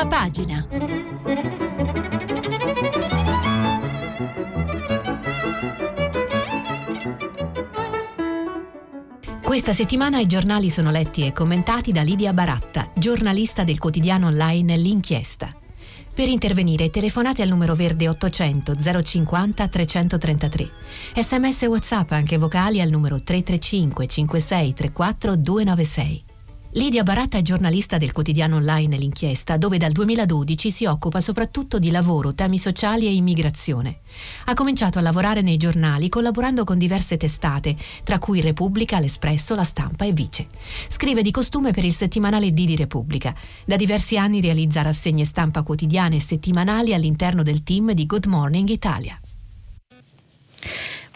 Prima pagina. Questa settimana i giornali sono letti e commentati da Lidia Baratta, giornalista del quotidiano online L'Inchiesta. Per intervenire telefonate al numero verde 800 050 333. Sms WhatsApp anche vocali al numero 335 56 34 296. Lidia Baratta è giornalista del quotidiano online L'Inchiesta, dove dal 2012 si occupa soprattutto di lavoro, temi sociali e immigrazione. Ha cominciato a lavorare nei giornali collaborando con diverse testate, tra cui Repubblica, L'Espresso, La Stampa e Vice. Scrive di costume per il settimanale D di Repubblica. Da diversi anni realizza rassegne stampa quotidiane e settimanali all'interno del team di Good Morning Italia.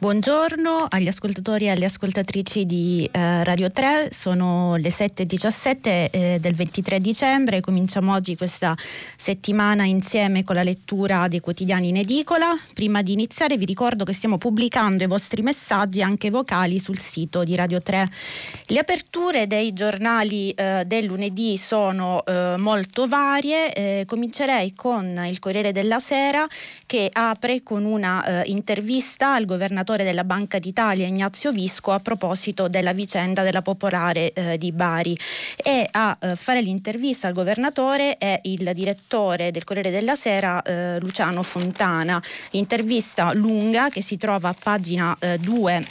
Buongiorno agli ascoltatori e alle ascoltatrici di eh, Radio 3, sono le 7.17 eh, del 23 dicembre, cominciamo oggi questa settimana insieme con la lettura dei quotidiani in edicola. Prima di iniziare vi ricordo che stiamo pubblicando i vostri messaggi anche vocali sul sito di Radio 3. Le aperture dei giornali eh, del lunedì sono eh, molto varie, eh, comincerei con il Corriere della Sera che apre con una eh, intervista al governatore governatore della Banca d'Italia Ignazio Visco a proposito della vicenda della Popolare eh, di Bari e a eh, fare l'intervista al governatore è il direttore del Corriere della Sera eh, Luciano Fontana. Intervista lunga che si trova a pagina 2 eh,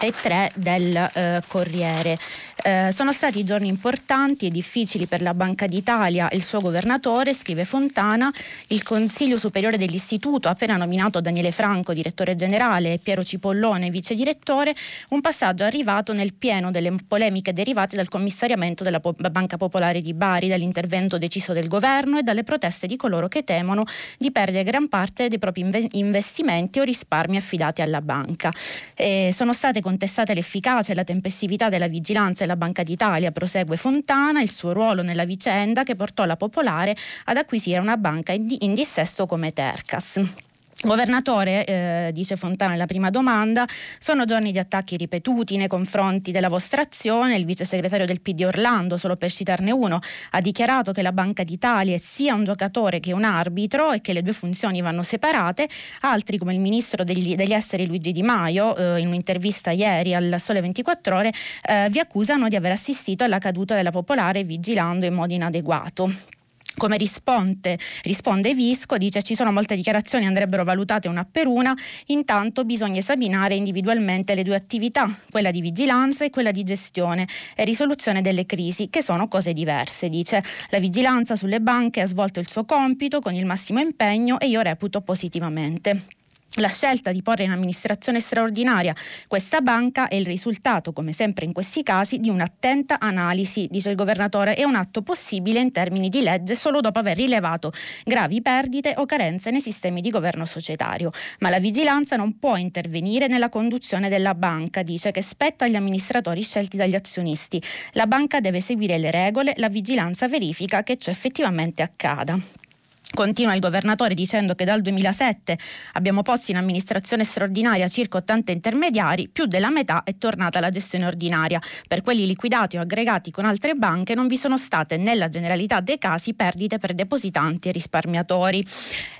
e 3 del eh, Corriere. Eh, sono stati giorni importanti e difficili per la Banca d'Italia e il suo governatore, scrive Fontana. Il Consiglio Superiore dell'Istituto appena nominato Daniele Franco, direttore generale, e Piero Cipollone, vice direttore, un passaggio arrivato nel pieno delle polemiche derivate dal commissariamento della po- Banca Popolare di Bari, dall'intervento deciso del governo e dalle proteste di coloro che temono di perdere gran parte dei propri inve- investimenti o risparmi affidati alla banca. Eh, sono state contestate l'efficacia e la tempestività della vigilanza della Banca d'Italia, prosegue Fontana, il suo ruolo nella vicenda che portò la Popolare ad acquisire una banca in dissesto come Tercas. Governatore, eh, dice Fontana nella prima domanda, sono giorni di attacchi ripetuti nei confronti della vostra azione. Il vice segretario del PD Orlando, solo per citarne uno, ha dichiarato che la Banca d'Italia è sia un giocatore che un arbitro e che le due funzioni vanno separate. Altri, come il ministro degli, degli esteri Luigi Di Maio, eh, in un'intervista ieri al Sole 24 Ore, eh, vi accusano di aver assistito alla caduta della Popolare vigilando in modo inadeguato come risponde, risponde Visco, dice ci sono molte dichiarazioni, andrebbero valutate una per una, intanto bisogna esaminare individualmente le due attività, quella di vigilanza e quella di gestione e risoluzione delle crisi, che sono cose diverse, dice. La vigilanza sulle banche ha svolto il suo compito con il massimo impegno e io reputo positivamente. La scelta di porre in amministrazione straordinaria questa banca è il risultato, come sempre in questi casi, di un'attenta analisi, dice il governatore, e un atto possibile in termini di legge solo dopo aver rilevato gravi perdite o carenze nei sistemi di governo societario. Ma la vigilanza non può intervenire nella conduzione della banca, dice che spetta agli amministratori scelti dagli azionisti. La banca deve seguire le regole, la vigilanza verifica che ciò effettivamente accada. Continua il governatore dicendo che dal 2007 abbiamo posto in amministrazione straordinaria circa 80 intermediari, più della metà è tornata alla gestione ordinaria. Per quelli liquidati o aggregati con altre banche non vi sono state nella generalità dei casi perdite per depositanti e risparmiatori.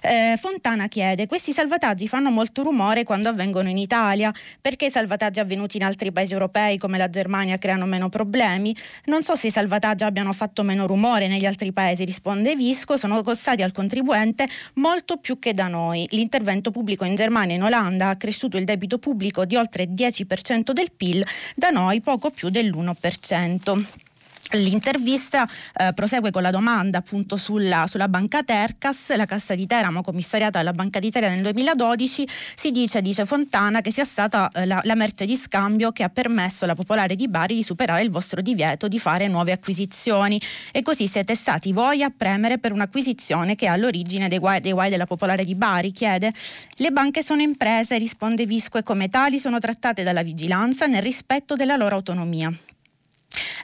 Eh, Fontana chiede, questi salvataggi fanno molto rumore quando avvengono in Italia, perché i salvataggi avvenuti in altri paesi europei come la Germania creano meno problemi? Non so se i salvataggi abbiano fatto meno rumore negli altri paesi, risponde Visco, sono costati al contribuente molto più che da noi. L'intervento pubblico in Germania e in Olanda ha cresciuto il debito pubblico di oltre il 10% del PIL, da noi poco più dell'1%. L'intervista eh, prosegue con la domanda appunto sulla, sulla, banca Tercas, la Cassa di Teramo commissariata dalla Banca di Teramo nel 2012, si dice, dice Fontana, che sia stata eh, la, la, merce di scambio che ha permesso alla Popolare di Bari di superare il vostro divieto di fare nuove acquisizioni e così siete stati voi a premere per un'acquisizione che è all'origine dei guai, dei guai della Popolare di Bari, chiede. Le banche sono imprese, risponde Visco, e come tali sono trattate dalla vigilanza nel rispetto della loro autonomia.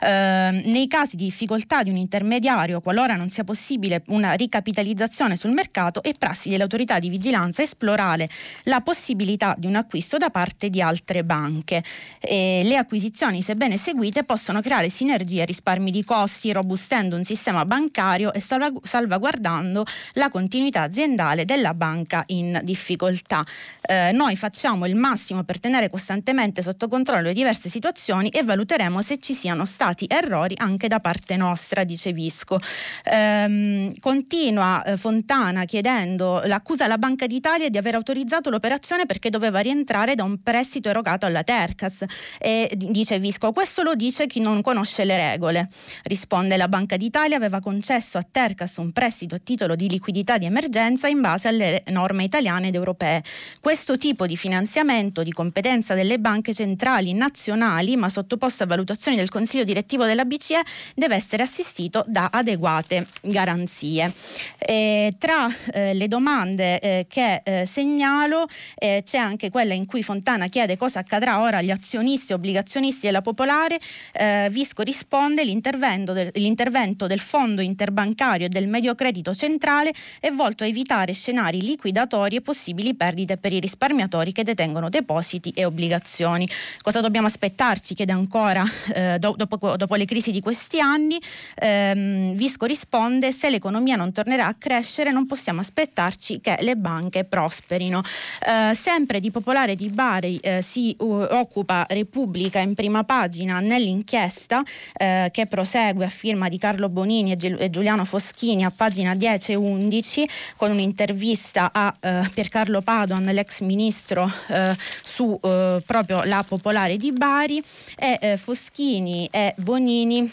Eh, nei casi di difficoltà di un intermediario, qualora non sia possibile una ricapitalizzazione sul mercato, è prassi delle autorità di vigilanza esplorare la possibilità di un acquisto da parte di altre banche. E le acquisizioni, sebbene seguite, possono creare sinergie risparmi di costi, robustendo un sistema bancario e salvaguardando la continuità aziendale della banca in difficoltà. Eh, noi facciamo il massimo per tenere costantemente sotto controllo le diverse situazioni e valuteremo se ci siano stati errori anche da parte nostra, dice Visco. Ehm, continua eh, Fontana chiedendo l'accusa alla Banca d'Italia di aver autorizzato l'operazione perché doveva rientrare da un prestito erogato alla Tercas. E dice Visco, questo lo dice chi non conosce le regole. Risponde la Banca d'Italia aveva concesso a Tercas un prestito a titolo di liquidità di emergenza in base alle norme italiane ed europee. Questo tipo di finanziamento di competenza delle banche centrali nazionali, ma sottoposto a valutazioni del Consiglio direttivo della BCE, deve essere assistito da adeguate garanzie. E tra eh, le domande eh, che eh, segnalo eh, c'è anche quella in cui Fontana chiede cosa accadrà ora agli azionisti, obbligazionisti della Popolare. Eh, Visco risponde l'intervento del, l'intervento del Fondo interbancario e del Medio Credito Centrale è volto a evitare scenari liquidatori e possibili perdite per i risparmiatori che detengono depositi e obbligazioni. Cosa dobbiamo aspettarci? Chiede ancora eh, do, dopo, dopo, le crisi di questi anni. Ehm, Visco risponde se l'economia non tornerà a crescere non possiamo aspettarci che le banche prosperino. Eh, sempre di Popolare di Bari eh, si uh, occupa Repubblica in prima pagina nell'inchiesta eh, che prosegue a firma di Carlo Bonini e, e Giuliano Foschini a pagina 10 e 11 con un'intervista a eh, Piercarlo Padon, l'ex ministro eh, su eh, proprio la Popolare di Bari e eh, E Bonini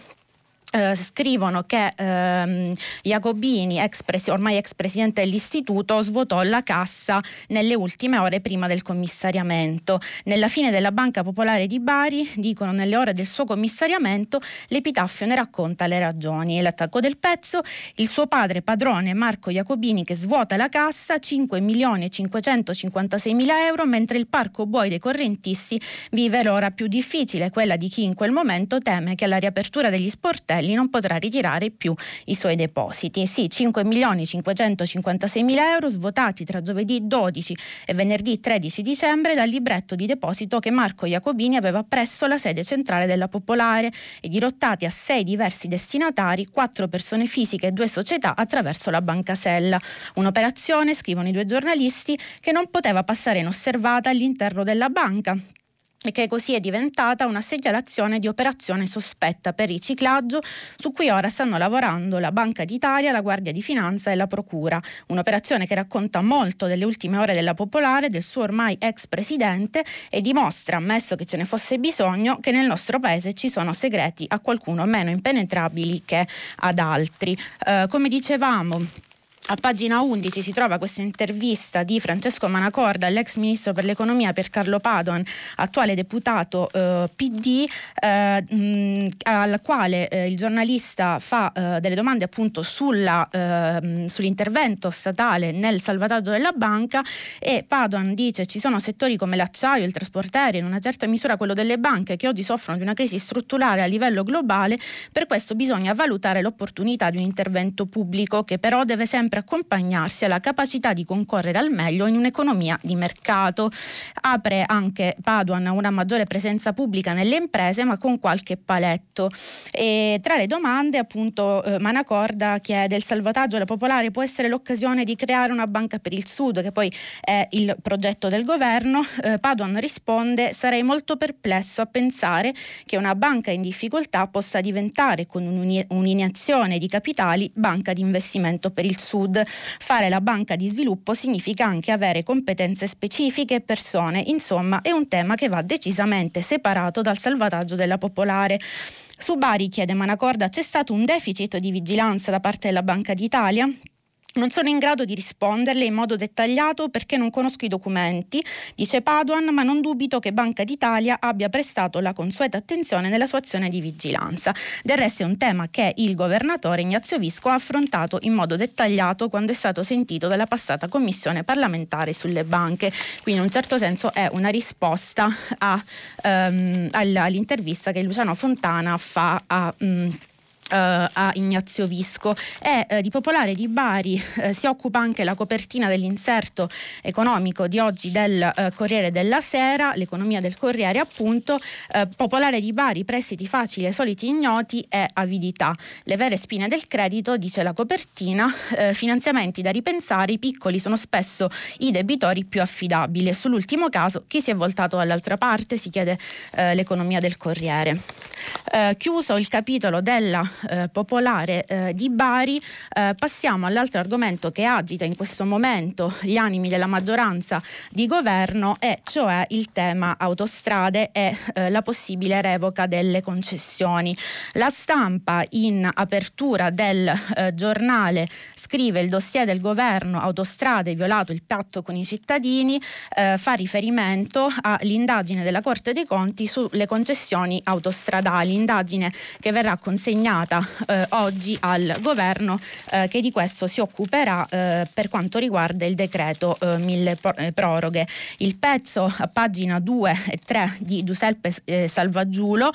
Uh, scrivono che uh, Jacobini, ex presi- ormai ex presidente dell'istituto, svuotò la cassa nelle ultime ore prima del commissariamento. Nella fine della Banca Popolare di Bari, dicono nelle ore del suo commissariamento, l'epitaffio ne racconta le ragioni. l'attacco del pezzo, il suo padre padrone Marco Jacobini che svuota la cassa, 5 milioni e 556 mila euro, mentre il parco buoi dei correntisti vive l'ora più difficile, quella di chi in quel momento teme che alla riapertura degli sportelli Castelli non potrà ritirare più i suoi depositi. Sì, 5 milioni 556 mila euro svotati tra giovedì 12 e venerdì 13 dicembre dal libretto di deposito che Marco Jacobini aveva presso la sede centrale della Popolare e dirottati a sei diversi destinatari, quattro persone fisiche e due società attraverso la Banca Sella. Un'operazione, scrivono i due giornalisti, che non poteva passare inosservata all'interno della banca e che così è diventata una segnalazione di operazione sospetta per riciclaggio su cui ora stanno lavorando la Banca d'Italia, la Guardia di Finanza e la Procura. Un'operazione che racconta molto delle ultime ore della Popolare, del suo ormai ex presidente e dimostra, ammesso che ce ne fosse bisogno, che nel nostro paese ci sono segreti a qualcuno meno impenetrabili che ad altri. Eh, come dicevamo, a pagina 11 si trova questa intervista di Francesco Manacorda, l'ex ministro per l'economia per Carlo Padon, attuale deputato eh, PD, eh, al quale eh, il giornalista fa eh, delle domande appunto sulla, ehm, sull'intervento statale nel salvataggio della banca e Padon dice ci sono settori come l'acciaio, il trasporto aereo, in una certa misura quello delle banche che oggi soffrono di una crisi strutturale a livello globale, per questo bisogna valutare l'opportunità di un intervento pubblico che però deve sempre accompagnarsi alla capacità di concorrere al meglio in un'economia di mercato. Apre anche Paduan una maggiore presenza pubblica nelle imprese, ma con qualche paletto. E tra le domande, appunto, eh, Manacorda chiede il salvataggio alla popolare può essere l'occasione di creare una banca per il Sud, che poi è il progetto del governo. Eh, Paduan risponde: sarei molto perplesso a pensare che una banca in difficoltà possa diventare con un'iniezione di capitali banca di investimento per il Sud. Sud. Fare la banca di sviluppo significa anche avere competenze specifiche e persone, insomma è un tema che va decisamente separato dal salvataggio della popolare. Su Bari, chiede Manacorda, c'è stato un deficit di vigilanza da parte della Banca d'Italia? Non sono in grado di risponderle in modo dettagliato perché non conosco i documenti, dice Paduan, ma non dubito che Banca d'Italia abbia prestato la consueta attenzione nella sua azione di vigilanza. Del resto è un tema che il governatore Ignazio Visco ha affrontato in modo dettagliato quando è stato sentito dalla passata commissione parlamentare sulle banche. Quindi in un certo senso è una risposta a, um, all'intervista che Luciano Fontana fa a... Um, a Ignazio Visco e uh, di Popolare di Bari uh, si occupa anche la copertina dell'inserto economico di oggi del Corriere della Sera, l'economia del Corriere appunto, Popolare di Bari, prestiti facili ai soliti ignoti e avidità. Le vere spine del credito, dice la copertina, finanziamenti da ripensare, i piccoli sono spesso i debitori più affidabili e sull'ultimo caso chi si è voltato dall'altra parte, si chiede l'economia del Corriere. chiuso il capitolo della eh, popolare eh, di Bari, eh, passiamo all'altro argomento che agita in questo momento gli animi della maggioranza di governo e cioè il tema autostrade e eh, la possibile revoca delle concessioni. La stampa in apertura del eh, giornale scrive il dossier del governo autostrade violato il patto con i cittadini, fa riferimento all'indagine della Corte dei Conti sulle concessioni autostradali, indagine che verrà consegnata consegnata eh, oggi al governo eh, che di questo si occuperà eh, per quanto riguarda il decreto eh, mille eh, proroghe. Il pezzo a pagina 2 e 3 di Giuseppe eh, Salvaggiulo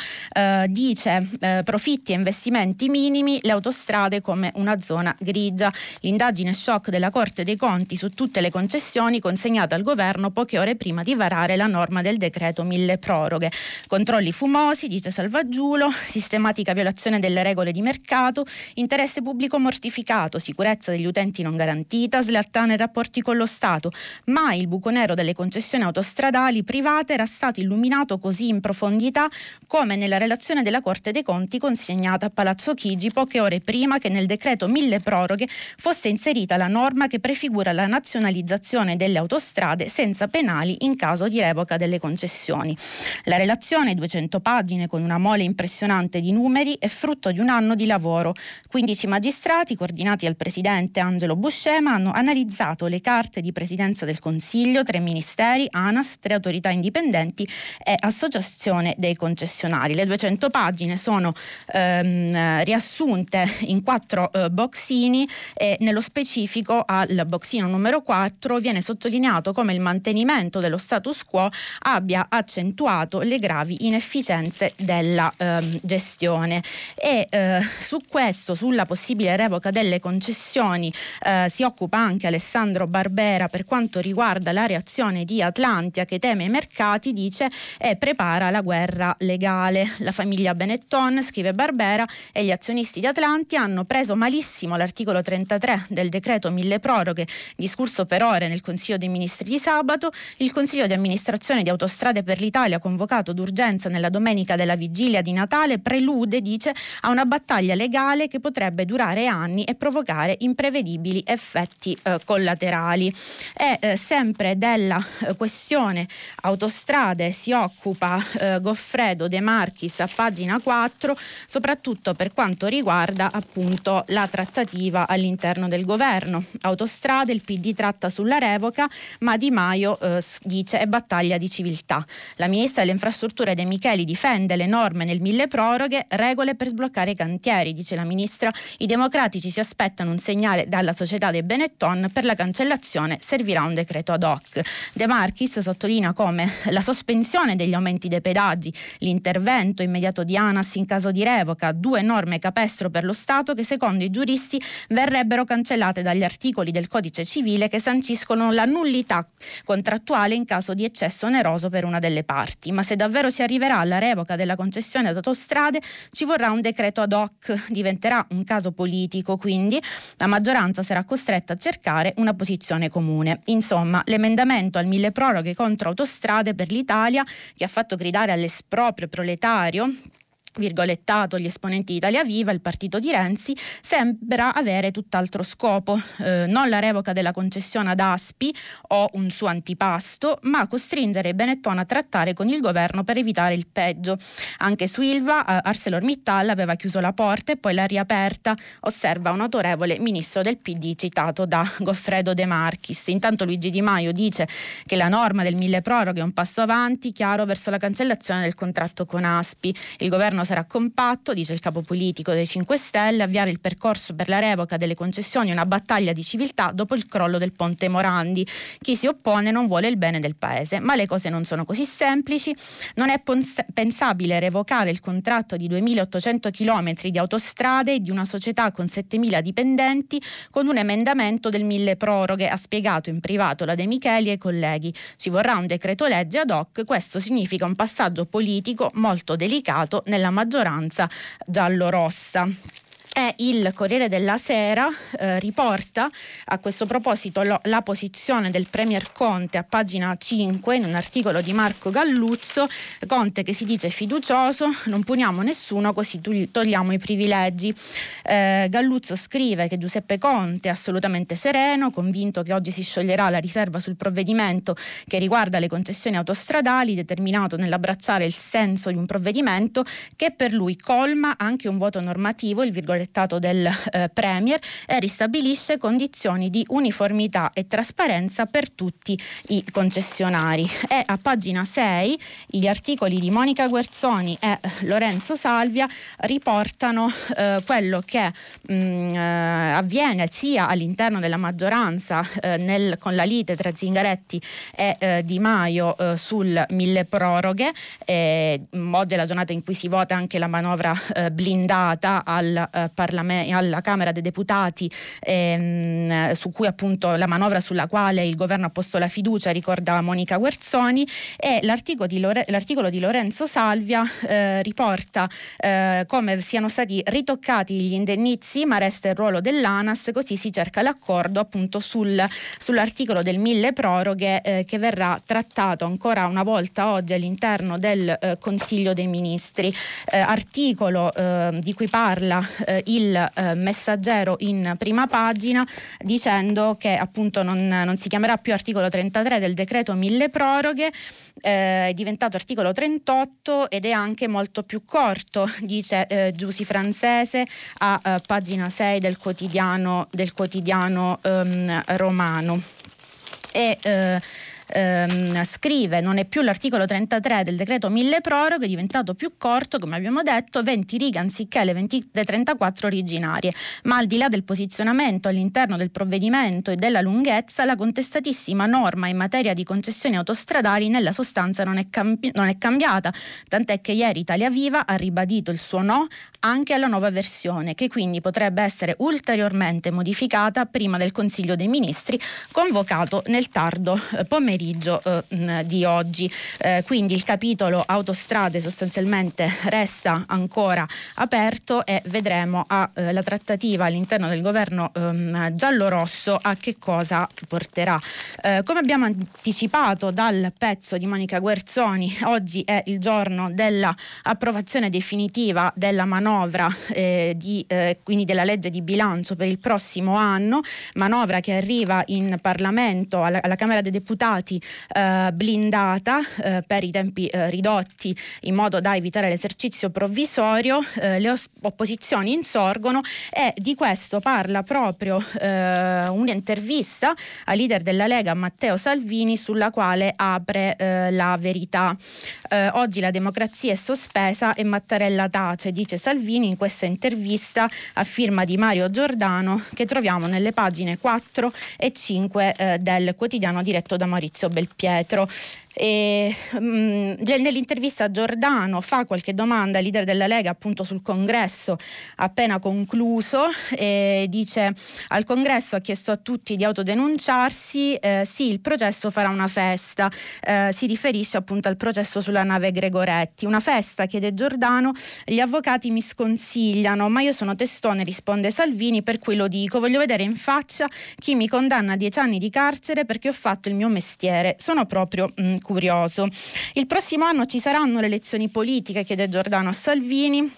dice profitti e investimenti minimi, le autostrade come una zona grigia. L'indagine shock della Corte dei Conti su tutte le concessioni consegnata al governo poche ore prima di varare la norma del decreto mille proroghe. Controlli fumosi, dice Salvaggiulo, sistematica violazione delle regole regole di mercato, interesse pubblico mortificato, sicurezza degli utenti non garantita, slealtà nei rapporti con lo Stato. Mai il buco nero delle concessioni autostradali private era stato illuminato così in profondità come nella relazione della Corte dei Conti consegnata a Palazzo Chigi poche ore prima che nel decreto mille proroghe fosse inserita la norma che prefigura la nazionalizzazione delle autostrade senza penali in caso di revoca delle concessioni. La relazione, 200 pagine con una mole impressionante di numeri, è frutto di un anno di lavoro. 15 magistrati, coordinati dal presidente Angelo Buscema, hanno analizzato le carte di presidenza del Consiglio, tre ministeri, ANAS, tre autorità indipendenti e associazione dei concessionari. Le 200 pagine sono ehm, riassunte in quattro eh, boxini e nello specifico al boxino numero 4 viene sottolineato come il mantenimento dello status quo abbia accentuato le gravi inefficienze della ehm, gestione e eh, su questo, sulla possibile revoca delle concessioni, eh, si occupa anche Alessandro Barbera per quanto riguarda la reazione di Atlantia che teme i mercati, dice e prepara la guerra legale. La famiglia Benetton, scrive Barbera, e gli azionisti di Atlantia hanno preso malissimo l'articolo 33 del decreto mille proroghe, discusso per ore nel Consiglio dei Ministri di sabato. Il Consiglio di amministrazione di Autostrade per l'Italia, convocato d'urgenza nella domenica della vigilia di Natale, prelude, dice, a una battaglia legale che potrebbe durare anni e provocare imprevedibili effetti eh, collaterali. E eh, sempre della eh, questione autostrade si occupa eh, Goffredo De Marchis a pagina 4, soprattutto per quanto riguarda appunto la trattativa all'interno del governo. Autostrade, il PD tratta sulla revoca, ma Di Maio eh, dice è battaglia di civiltà. La ministra delle infrastrutture De Micheli difende le norme nel mille proroghe, regole per sbloccare i cantieri, dice la ministra. I democratici si aspettano un segnale dalla società dei Benetton per la cancellazione servirà un decreto ad hoc. De Marchis sottolinea come la sospensione degli aumenti dei pedaggi, l'intervento immediato di ANAS in caso di revoca, due norme capestro per lo Stato che secondo i giuristi verrebbero cancellate dagli articoli del codice civile che sanciscono la nullità contrattuale in caso di eccesso oneroso per una delle parti. Ma se davvero si arriverà alla revoca della concessione ad autostrade ci vorrà un decreto ad hoc diventerà un caso politico, quindi la maggioranza sarà costretta a cercare una posizione comune. Insomma, l'emendamento al mille proroghe contro autostrade per l'Italia, che ha fatto gridare all'esproprio proletario, virgolettato gli esponenti di Italia Viva, il partito di Renzi, sembra avere tutt'altro scopo, eh, non la revoca della concessione ad Aspi o un suo antipasto, ma costringere Benetton a trattare con il governo per evitare il peggio. Anche su Ilva eh, ArcelorMittal aveva chiuso la porta e poi l'ha riaperta, osserva un autorevole ministro del PD citato da Goffredo De Marchis. Intanto Luigi Di Maio dice che la norma del mille proroghe è un passo avanti chiaro verso la cancellazione del contratto con Aspi. Il governo sarà compatto, dice il capo politico dei 5 Stelle, avviare il percorso per la revoca delle concessioni una battaglia di civiltà dopo il crollo del ponte Morandi. Chi si oppone non vuole il bene del paese, ma le cose non sono così semplici. Non è pensabile revocare il contratto di 2800 km di autostrade e di una società con 7000 dipendenti con un emendamento del mille proroghe, ha spiegato in privato la De Micheli ai colleghi. Ci vorrà un decreto legge ad hoc, questo significa un passaggio politico molto delicato nella maggioranza giallo-rossa. E il Corriere della Sera eh, riporta a questo proposito lo, la posizione del Premier Conte a pagina 5 in un articolo di Marco Galluzzo, Conte che si dice fiducioso, non puniamo nessuno così togliamo i privilegi. Eh, Galluzzo scrive che Giuseppe Conte è assolutamente sereno, convinto che oggi si scioglierà la riserva sul provvedimento che riguarda le concessioni autostradali, determinato nell'abbracciare il senso di un provvedimento che per lui colma anche un vuoto normativo, il virgolettato dettato del eh, Premier e ristabilisce condizioni di uniformità e trasparenza per tutti i concessionari. E a pagina 6 gli articoli di Monica Guerzoni e Lorenzo Salvia riportano eh, quello che mh, mm, eh, avviene sia all'interno della maggioranza eh, nel, con la lite tra Zingaretti e eh, Di Maio eh, sul mille proroghe. oggi è la giornata in cui si vota anche la manovra blindata al Parlame- alla Camera dei Deputati ehm, su cui appunto la manovra sulla quale il governo ha posto la fiducia ricorda Monica Guerzoni e l'articolo di, Lore- l'articolo di Lorenzo Salvia eh, riporta eh, come siano stati ritoccati gli indennizi ma resta il ruolo dell'ANAS così si cerca l'accordo appunto sul, sull'articolo del mille proroghe eh, che verrà trattato ancora una volta oggi all'interno del eh, Consiglio dei Ministri. Eh, articolo eh, di cui parla il eh, messaggero in prima pagina dicendo che appunto non, non, si chiamerà più articolo 33 del decreto mille proroghe, eh, è diventato articolo 38 ed è anche molto più corto, dice eh, Giusi Francese a eh, pagina 6 del quotidiano, del quotidiano ehm, romano. E, eh, ehm, scrive non è più l'articolo 33 del decreto mille proroghe, diventato più corto, come abbiamo detto, 20 righe anziché le, 20, le 34 originarie, ma al di là del posizionamento all'interno del provvedimento e della lunghezza, la contestatissima norma in materia di concessioni autostradali nella sostanza non è, cambi- non è cambiata, tant'è che ieri Italia Viva ha ribadito il suo no anche alla nuova versione, che quindi potrebbe essere ulteriormente modificata prima del Consiglio dei Ministri, convocato nel tardo eh, pomeriggio pomeriggio eh, di oggi. Eh, quindi il capitolo autostrade sostanzialmente resta ancora aperto e vedremo alla eh, trattativa all'interno del governo ehm, giallo-rosso a che cosa porterà. Eh, come abbiamo anticipato dal pezzo di Monica Guerzoni, oggi è il giorno dell'approvazione definitiva della manovra eh, di, quindi della legge di bilancio per il prossimo anno, manovra che arriva in Parlamento alla, alla Camera dei Deputati stati eh, blindata eh, per i tempi eh, ridotti in modo da evitare l'esercizio provvisorio, eh, le os- opposizioni insorgono e di questo parla proprio eh, un'intervista al leader della Lega Matteo Salvini sulla quale apre eh, la verità. oggi la democrazia è sospesa e Mattarella tace, dice Salvini in questa intervista a firma di Mario Giordano che troviamo nelle pagine 4 e 5 del quotidiano diretto da Maurizio Maurizio Belpietro. E, mh, mm, nell'intervista Giordano fa qualche domanda al leader della Lega appunto sul congresso appena concluso e dice al congresso ha chiesto a tutti di autodenunciarsi eh, sì il processo farà una festa. Eh, si riferisce appunto al processo sulla nave Gregoretti. Una festa chiede Giordano gli avvocati mi sconsigliano ma io sono testone risponde Salvini per cui lo dico voglio vedere in faccia chi mi condanna a dieci anni di carcere perché ho fatto il mio mestiere. Sono proprio mh, mm, curioso. Il prossimo anno ci saranno le elezioni politiche, chiede Giordano a Salvini.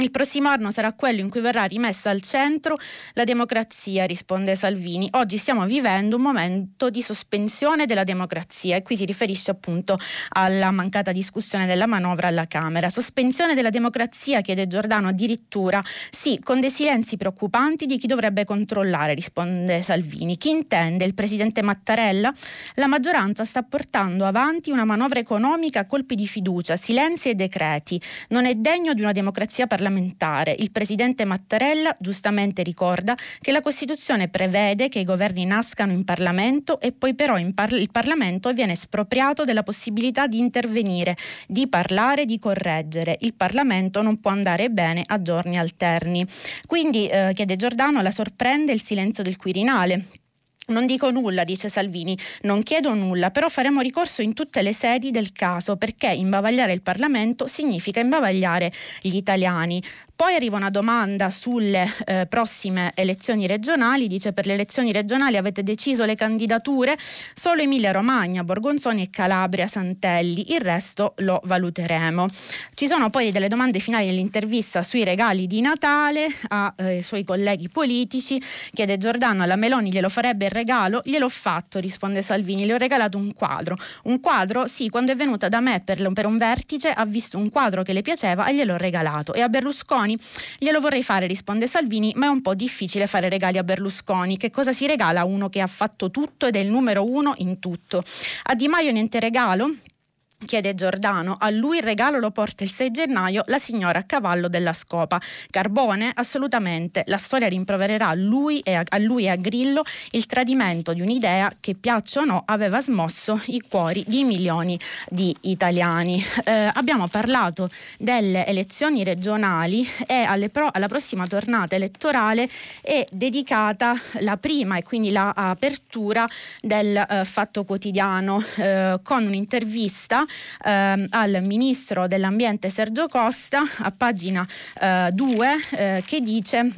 Il prossimo anno sarà quello in cui verrà rimessa al centro la democrazia, risponde Salvini. Oggi stiamo vivendo un momento di sospensione della democrazia e qui si riferisce appunto alla mancata discussione della manovra alla Camera. Sospensione della democrazia, chiede Giordano addirittura, sì, con dei silenzi preoccupanti di chi dovrebbe controllare, risponde Salvini. Chi intende? Il presidente Mattarella? La maggioranza sta portando avanti una manovra economica a colpi di fiducia, silenzi e decreti. Non è degno di una democrazia parlamentare parlamentare. Il presidente Mattarella giustamente ricorda che la Costituzione prevede che i governi nascano in Parlamento e poi però par- il Parlamento viene espropriato della possibilità di intervenire, di parlare, di correggere. Il Parlamento non può andare bene a giorni alterni. Quindi, eh, chiede Giordano, la sorprende il silenzio del Quirinale. Non dico nulla, dice Salvini, non chiedo nulla, però faremo ricorso in tutte le sedi del caso perché imbavagliare il Parlamento significa imbavagliare gli italiani. Poi arriva una domanda sulle eh, prossime elezioni regionali, dice per le elezioni regionali avete deciso le candidature, solo Emilia Romagna, Borgonzoni e Calabria Santelli, il resto lo valuteremo. Ci sono poi delle domande finali dell'intervista sui regali di Natale ai eh, suoi colleghi politici, chiede Giordano alla Meloni glielo farebbe il regalo, gliel'ho fatto, risponde Salvini, le ho regalato un quadro. Un quadro? Sì, quando è venuta da me per, per un vertice ha visto un quadro che le piaceva e gliel'ho regalato. E a Berlusconi Berlusconi? Glielo vorrei fare, risponde Salvini, ma è un po' difficile fare regali a Berlusconi. Che cosa si regala a uno che ha fatto tutto ed è il numero uno in tutto? A Di Maio niente regalo? Chiede Giordano, a lui il regalo lo porta il 6 gennaio la signora a cavallo della scopa. Carbone? Assolutamente. La storia rimprovererà a lui, e a, a lui e a Grillo il tradimento di un'idea che, piaccia o no, aveva smosso i cuori di milioni di italiani. Eh, abbiamo parlato delle elezioni regionali e pro, alla prossima tornata elettorale è dedicata la prima e quindi l'apertura del eh, Fatto Quotidiano eh, con un'intervista ehm, al ministro dell'ambiente Sergio Costa a pagina 2 eh, eh, che dice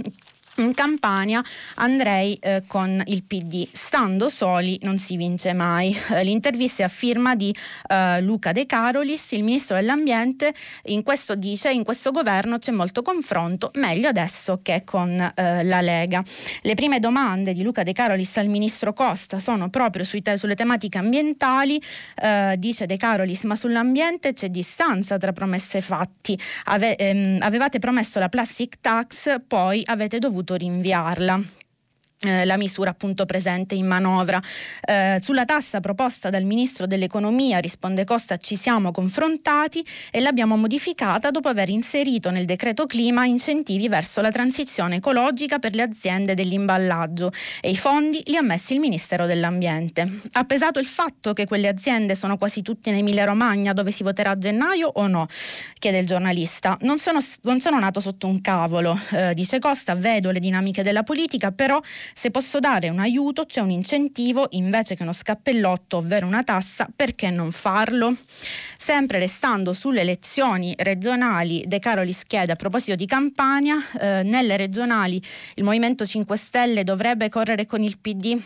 in Campania andrei eh, con il PD. Stando soli non si vince mai. Eh, l'intervista è a firma di eh, Luca De Carolis, il ministro dell'ambiente. In questo dice: in questo governo c'è molto confronto, meglio adesso che con eh, la Lega. Le prime domande di Luca De Carolis al ministro Costa sono proprio te- sulle tematiche ambientali. Eh, dice De Carolis: ma sull'ambiente c'è distanza tra promesse e fatti. Ave- ehm, avevate promesso la plastic tax, poi avete dovuto rinviarla. Eh, la misura appunto presente in manovra. Eh, sulla tassa proposta dal Ministro dell'Economia, risponde Costa, ci siamo confrontati e l'abbiamo modificata dopo aver inserito nel decreto clima incentivi verso la transizione ecologica per le aziende dell'imballaggio e i fondi li ha messi il Ministero dell'Ambiente. Ha pesato il fatto che quelle aziende sono quasi tutte in Emilia Romagna dove si voterà a gennaio o no? chiede il giornalista. Non sono, non sono nato sotto un cavolo, eh, dice Costa, vedo le dinamiche della politica, però se posso dare un aiuto, c'è un incentivo invece che uno scappellotto, ovvero una tassa, perché non farlo? Sempre restando sulle elezioni regionali, De Carolis chiede a proposito di Campania, eh, nelle regionali il Movimento 5 Stelle dovrebbe correre con il PD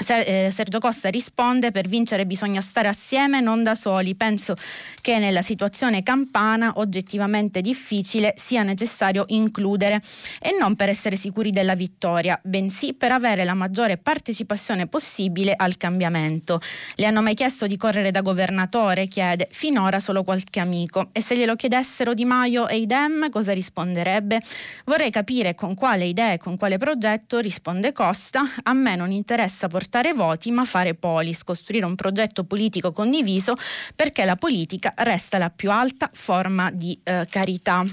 Sergio Costa risponde per vincere bisogna stare assieme non da soli penso che nella situazione campana oggettivamente difficile sia necessario includere e non per essere sicuri della vittoria bensì per avere la maggiore partecipazione possibile al cambiamento. Le hanno mai chiesto di correre da governatore? Chiede. Finora solo qualche amico. E se glielo chiedessero Di Maio e Idem cosa risponderebbe? Vorrei capire con quale idea e con quale progetto risponde Costa a me non interessa portare portare voti ma fare polis, costruire un progetto politico condiviso perché la politica resta la più alta forma di eh, carità.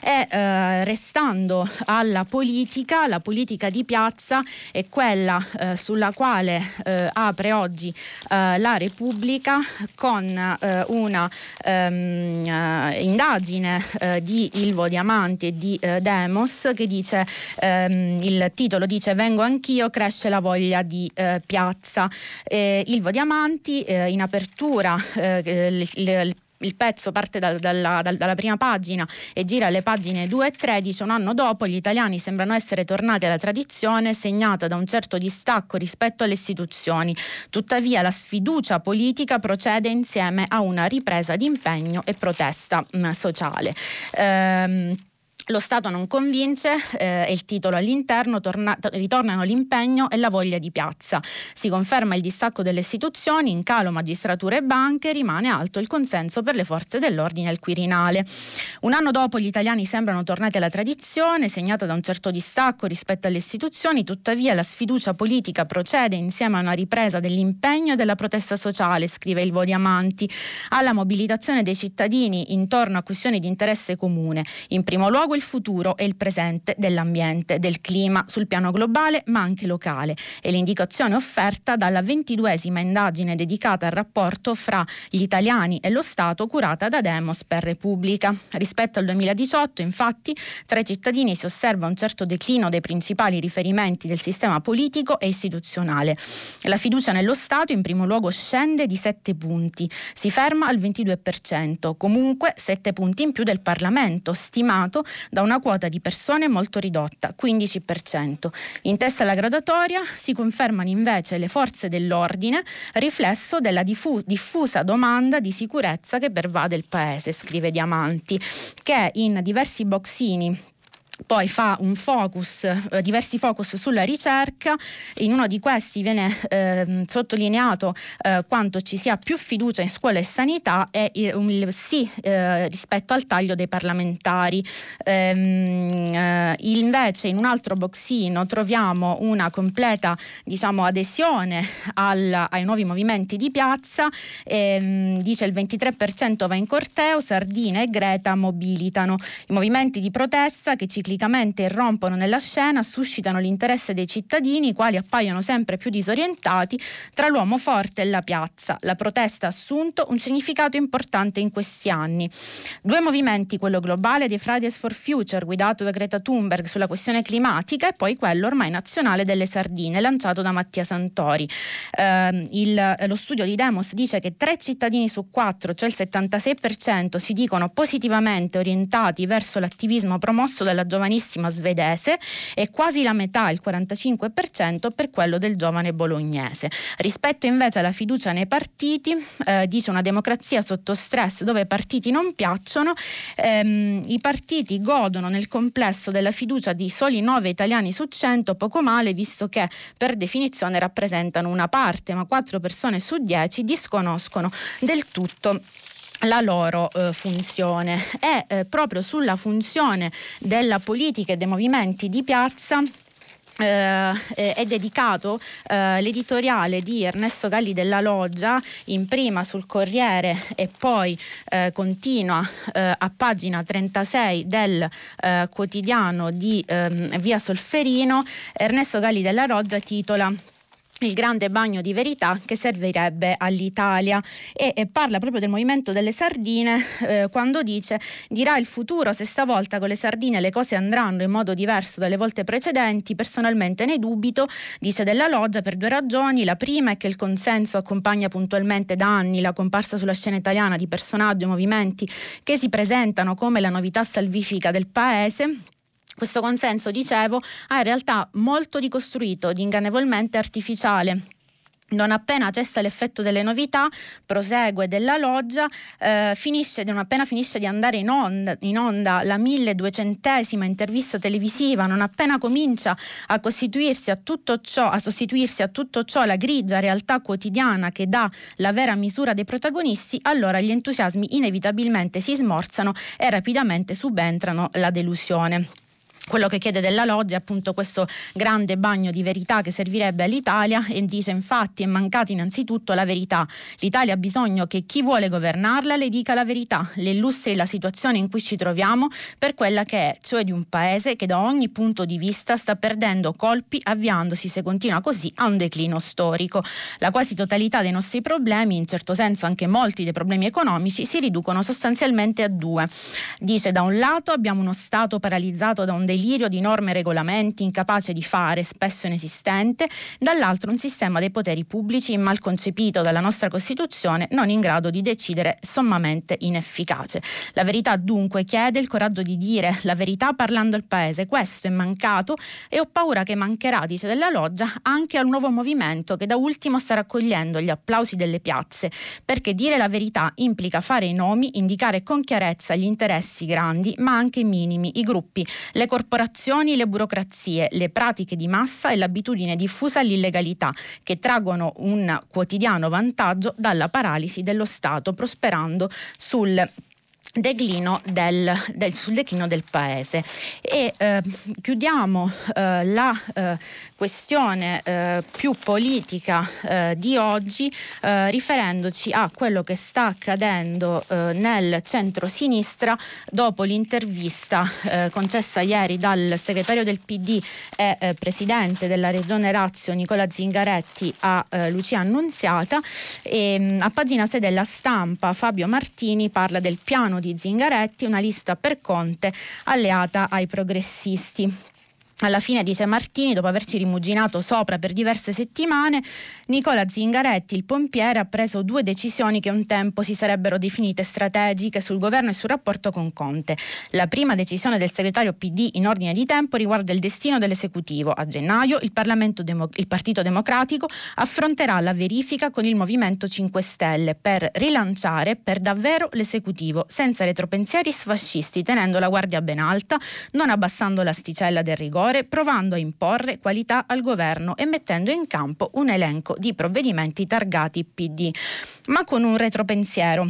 E eh, restando alla politica, la politica di piazza è quella eh, sulla quale eh, apre oggi eh, la Repubblica con eh, una ehm, eh, indagine di Ilvo Diamanti e di Demos che dice, ehm, il titolo dice Vengo anch'io, cresce la voglia di piazza. Ilvo Diamanti in apertura il, il il pezzo parte da, dalla, da, dalla prima pagina e gira alle pagine 2 e 13, un anno dopo gli italiani sembrano essere tornati alla tradizione segnata da un certo distacco rispetto alle istituzioni. Tuttavia la sfiducia politica procede insieme a una ripresa di impegno e protesta mh, mm, sociale. Ehm, lo Stato non convince, eh, è il titolo all'interno, torna, ritornano l'impegno e la voglia di piazza. Si conferma il distacco delle istituzioni, in calo magistratura e banche, rimane alto il consenso per le forze dell'ordine al Quirinale. Un anno dopo gli italiani sembrano tornati alla tradizione, segnata da un certo distacco rispetto alle istituzioni, tuttavia la sfiducia politica procede insieme a una ripresa dell'impegno e della protesta sociale, scrive il Vodiamanti, alla mobilitazione dei cittadini intorno a questioni di interesse comune. In primo luogo il futuro e il presente dell'ambiente, del clima sul piano globale ma anche locale e l'indicazione offerta dalla ventiduesima indagine dedicata al rapporto fra gli italiani e lo Stato curata da Demos per Repubblica. Rispetto al 2018 infatti tra i cittadini si osserva un certo declino dei principali riferimenti del sistema politico e istituzionale. La fiducia nello Stato in primo luogo scende di 7 punti, si ferma al 22%, comunque 7 punti in più del Parlamento, stimato da una quota di persone molto ridotta, 15%. In testa alla gradatoria si confermano invece le forze dell'ordine, riflesso della diffu- diffusa domanda di sicurezza che pervade il paese, scrive Diamanti, che in diversi boxini poi fa un focus, eh, diversi focus sulla ricerca, in uno di questi viene eh, sottolineato eh, quanto ci sia più fiducia in scuola e sanità e il sì eh, rispetto al taglio dei parlamentari. Ehm, eh, invece in un altro boxino troviamo una completa diciamo, adesione al, ai nuovi movimenti di piazza, ehm, dice il 23% va in corteo, Sardina e Greta mobilitano. I movimenti di protesta che ci ciclicamente irrompono nella scena suscitano l'interesse dei cittadini, i quali appaiono sempre più disorientati tra l'uomo forte e la piazza. La protesta ha assunto un significato importante in questi anni. Due movimenti, quello globale dei Fridays for Future, guidato da Greta Thunberg sulla questione climatica, e poi quello ormai nazionale delle sardine, lanciato da Mattia Santori. Eh, il, lo studio di Demos dice che tre cittadini su quattro, cioè il 76%, si dicono positivamente orientati verso l'attivismo promosso dalla giovanissima svedese e quasi la metà, il 45%, per quello del giovane bolognese. Rispetto invece alla fiducia nei partiti, eh, dice una democrazia sotto stress dove i partiti non piacciono, ehm, i partiti godono nel complesso della fiducia di soli 9 italiani su 100, poco male, visto che per definizione rappresentano una parte, ma 4 persone su 10 disconoscono del tutto la loro eh, funzione. E eh, proprio sulla funzione della politica e dei movimenti di piazza eh, è dedicato eh, l'editoriale di Ernesto Galli della Loggia in prima sul Corriere e poi eh, continua eh, a pagina 36 del eh, quotidiano di ehm, Via Solferino Ernesto Galli della Loggia titola il grande bagno di verità che servirebbe all'Italia. E, e parla proprio del movimento delle sardine eh, quando dice dirà il futuro se stavolta con le sardine le cose andranno in modo diverso dalle volte precedenti. Personalmente ne dubito dice della loggia per due ragioni. La prima è che il consenso accompagna puntualmente da anni la comparsa sulla scena italiana di personaggi o movimenti che si presentano come la novità salvifica del paese questo consenso, dicevo, ha in realtà molto di costruito, di ingannevolmente artificiale. Non appena cessa l'effetto delle novità, prosegue della loggia, eh, finisce, non appena finisce di andare in onda, in onda la 1200esima intervista televisiva, non appena comincia a costituirsi a tutto ciò, a sostituirsi a tutto ciò la grigia realtà quotidiana che dà la vera misura dei protagonisti, allora gli entusiasmi inevitabilmente si smorzano e rapidamente subentrano la delusione quello che chiede della loggia è appunto questo grande bagno di verità che servirebbe all'Italia e dice infatti è mancata innanzitutto la verità. L'Italia ha bisogno che chi vuole governarla le dica la verità, le illustri la situazione in cui ci troviamo per quella che è, cioè di un paese che da ogni punto di vista sta perdendo colpi avviandosi se continua così a un declino storico. La quasi totalità dei nostri problemi, in certo senso anche molti dei problemi economici, si riducono sostanzialmente a due. Dice da un lato abbiamo uno Stato paralizzato da un declino delirio di norme e regolamenti incapace di fare, spesso inesistente, dall'altro un sistema dei poteri pubblici mal concepito dalla nostra Costituzione, non in grado di decidere sommamente inefficace. La verità dunque chiede il coraggio di dire la verità parlando al Paese. Questo è mancato e ho paura che mancherà, dice Della Loggia, anche al nuovo movimento che da ultimo sta raccogliendo gli applausi delle piazze, perché dire la verità implica fare i nomi, indicare con chiarezza gli interessi grandi, ma anche minimi, i gruppi, le corporazioni, le burocrazie, le pratiche di massa e l'abitudine diffusa all'illegalità, che traggono un quotidiano vantaggio dalla paralisi dello Stato, prosperando sul declino del, del, sul declino del paese. E eh, chiudiamo eh, la eh, questione eh, più politica eh, di oggi eh, riferendoci a quello che sta accadendo nel centro-sinistra dopo l'intervista concessa ieri dal segretario del PD e presidente della regione Lazio Nicola Zingaretti a Lucia Annunziata. E, mm, a pagina 6 della stampa Fabio Martini parla del piano di Zingaretti, una lista per Conte alleata ai progressisti. Alla fine, dice Martini, dopo averci rimuginato sopra per diverse settimane, Nicola Zingaretti, il pompiere, ha preso due decisioni che un tempo si sarebbero definite strategiche sul governo e sul rapporto con Conte. La prima decisione del segretario PD in ordine di tempo riguarda il destino dell'esecutivo. A gennaio il, Demo- il Partito Democratico affronterà la verifica con il Movimento 5 Stelle per rilanciare per davvero l'esecutivo, senza retropensieri sfascisti, tenendo la guardia ben alta, non abbassando l'asticella del rigore rigore, provando a imporre qualità al governo e mettendo in campo un elenco di provvedimenti targati PD, ma con un retropensiero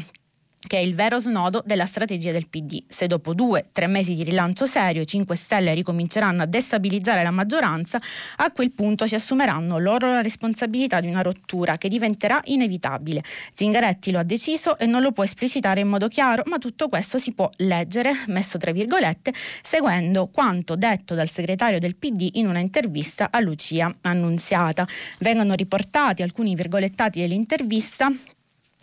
che è il vero snodo della strategia del PD. Se dopo due, tre mesi di rilancio serio i 5 Stelle ricominceranno a destabilizzare la maggioranza, a quel punto si assumeranno loro la responsabilità di una rottura che diventerà inevitabile. Zingaretti lo ha deciso e non lo può esplicitare in modo chiaro, ma tutto questo si può leggere, messo tra virgolette, seguendo quanto detto dal segretario del PD in una intervista a Lucia Annunziata. Vengono riportati alcuni virgolettati dell'intervista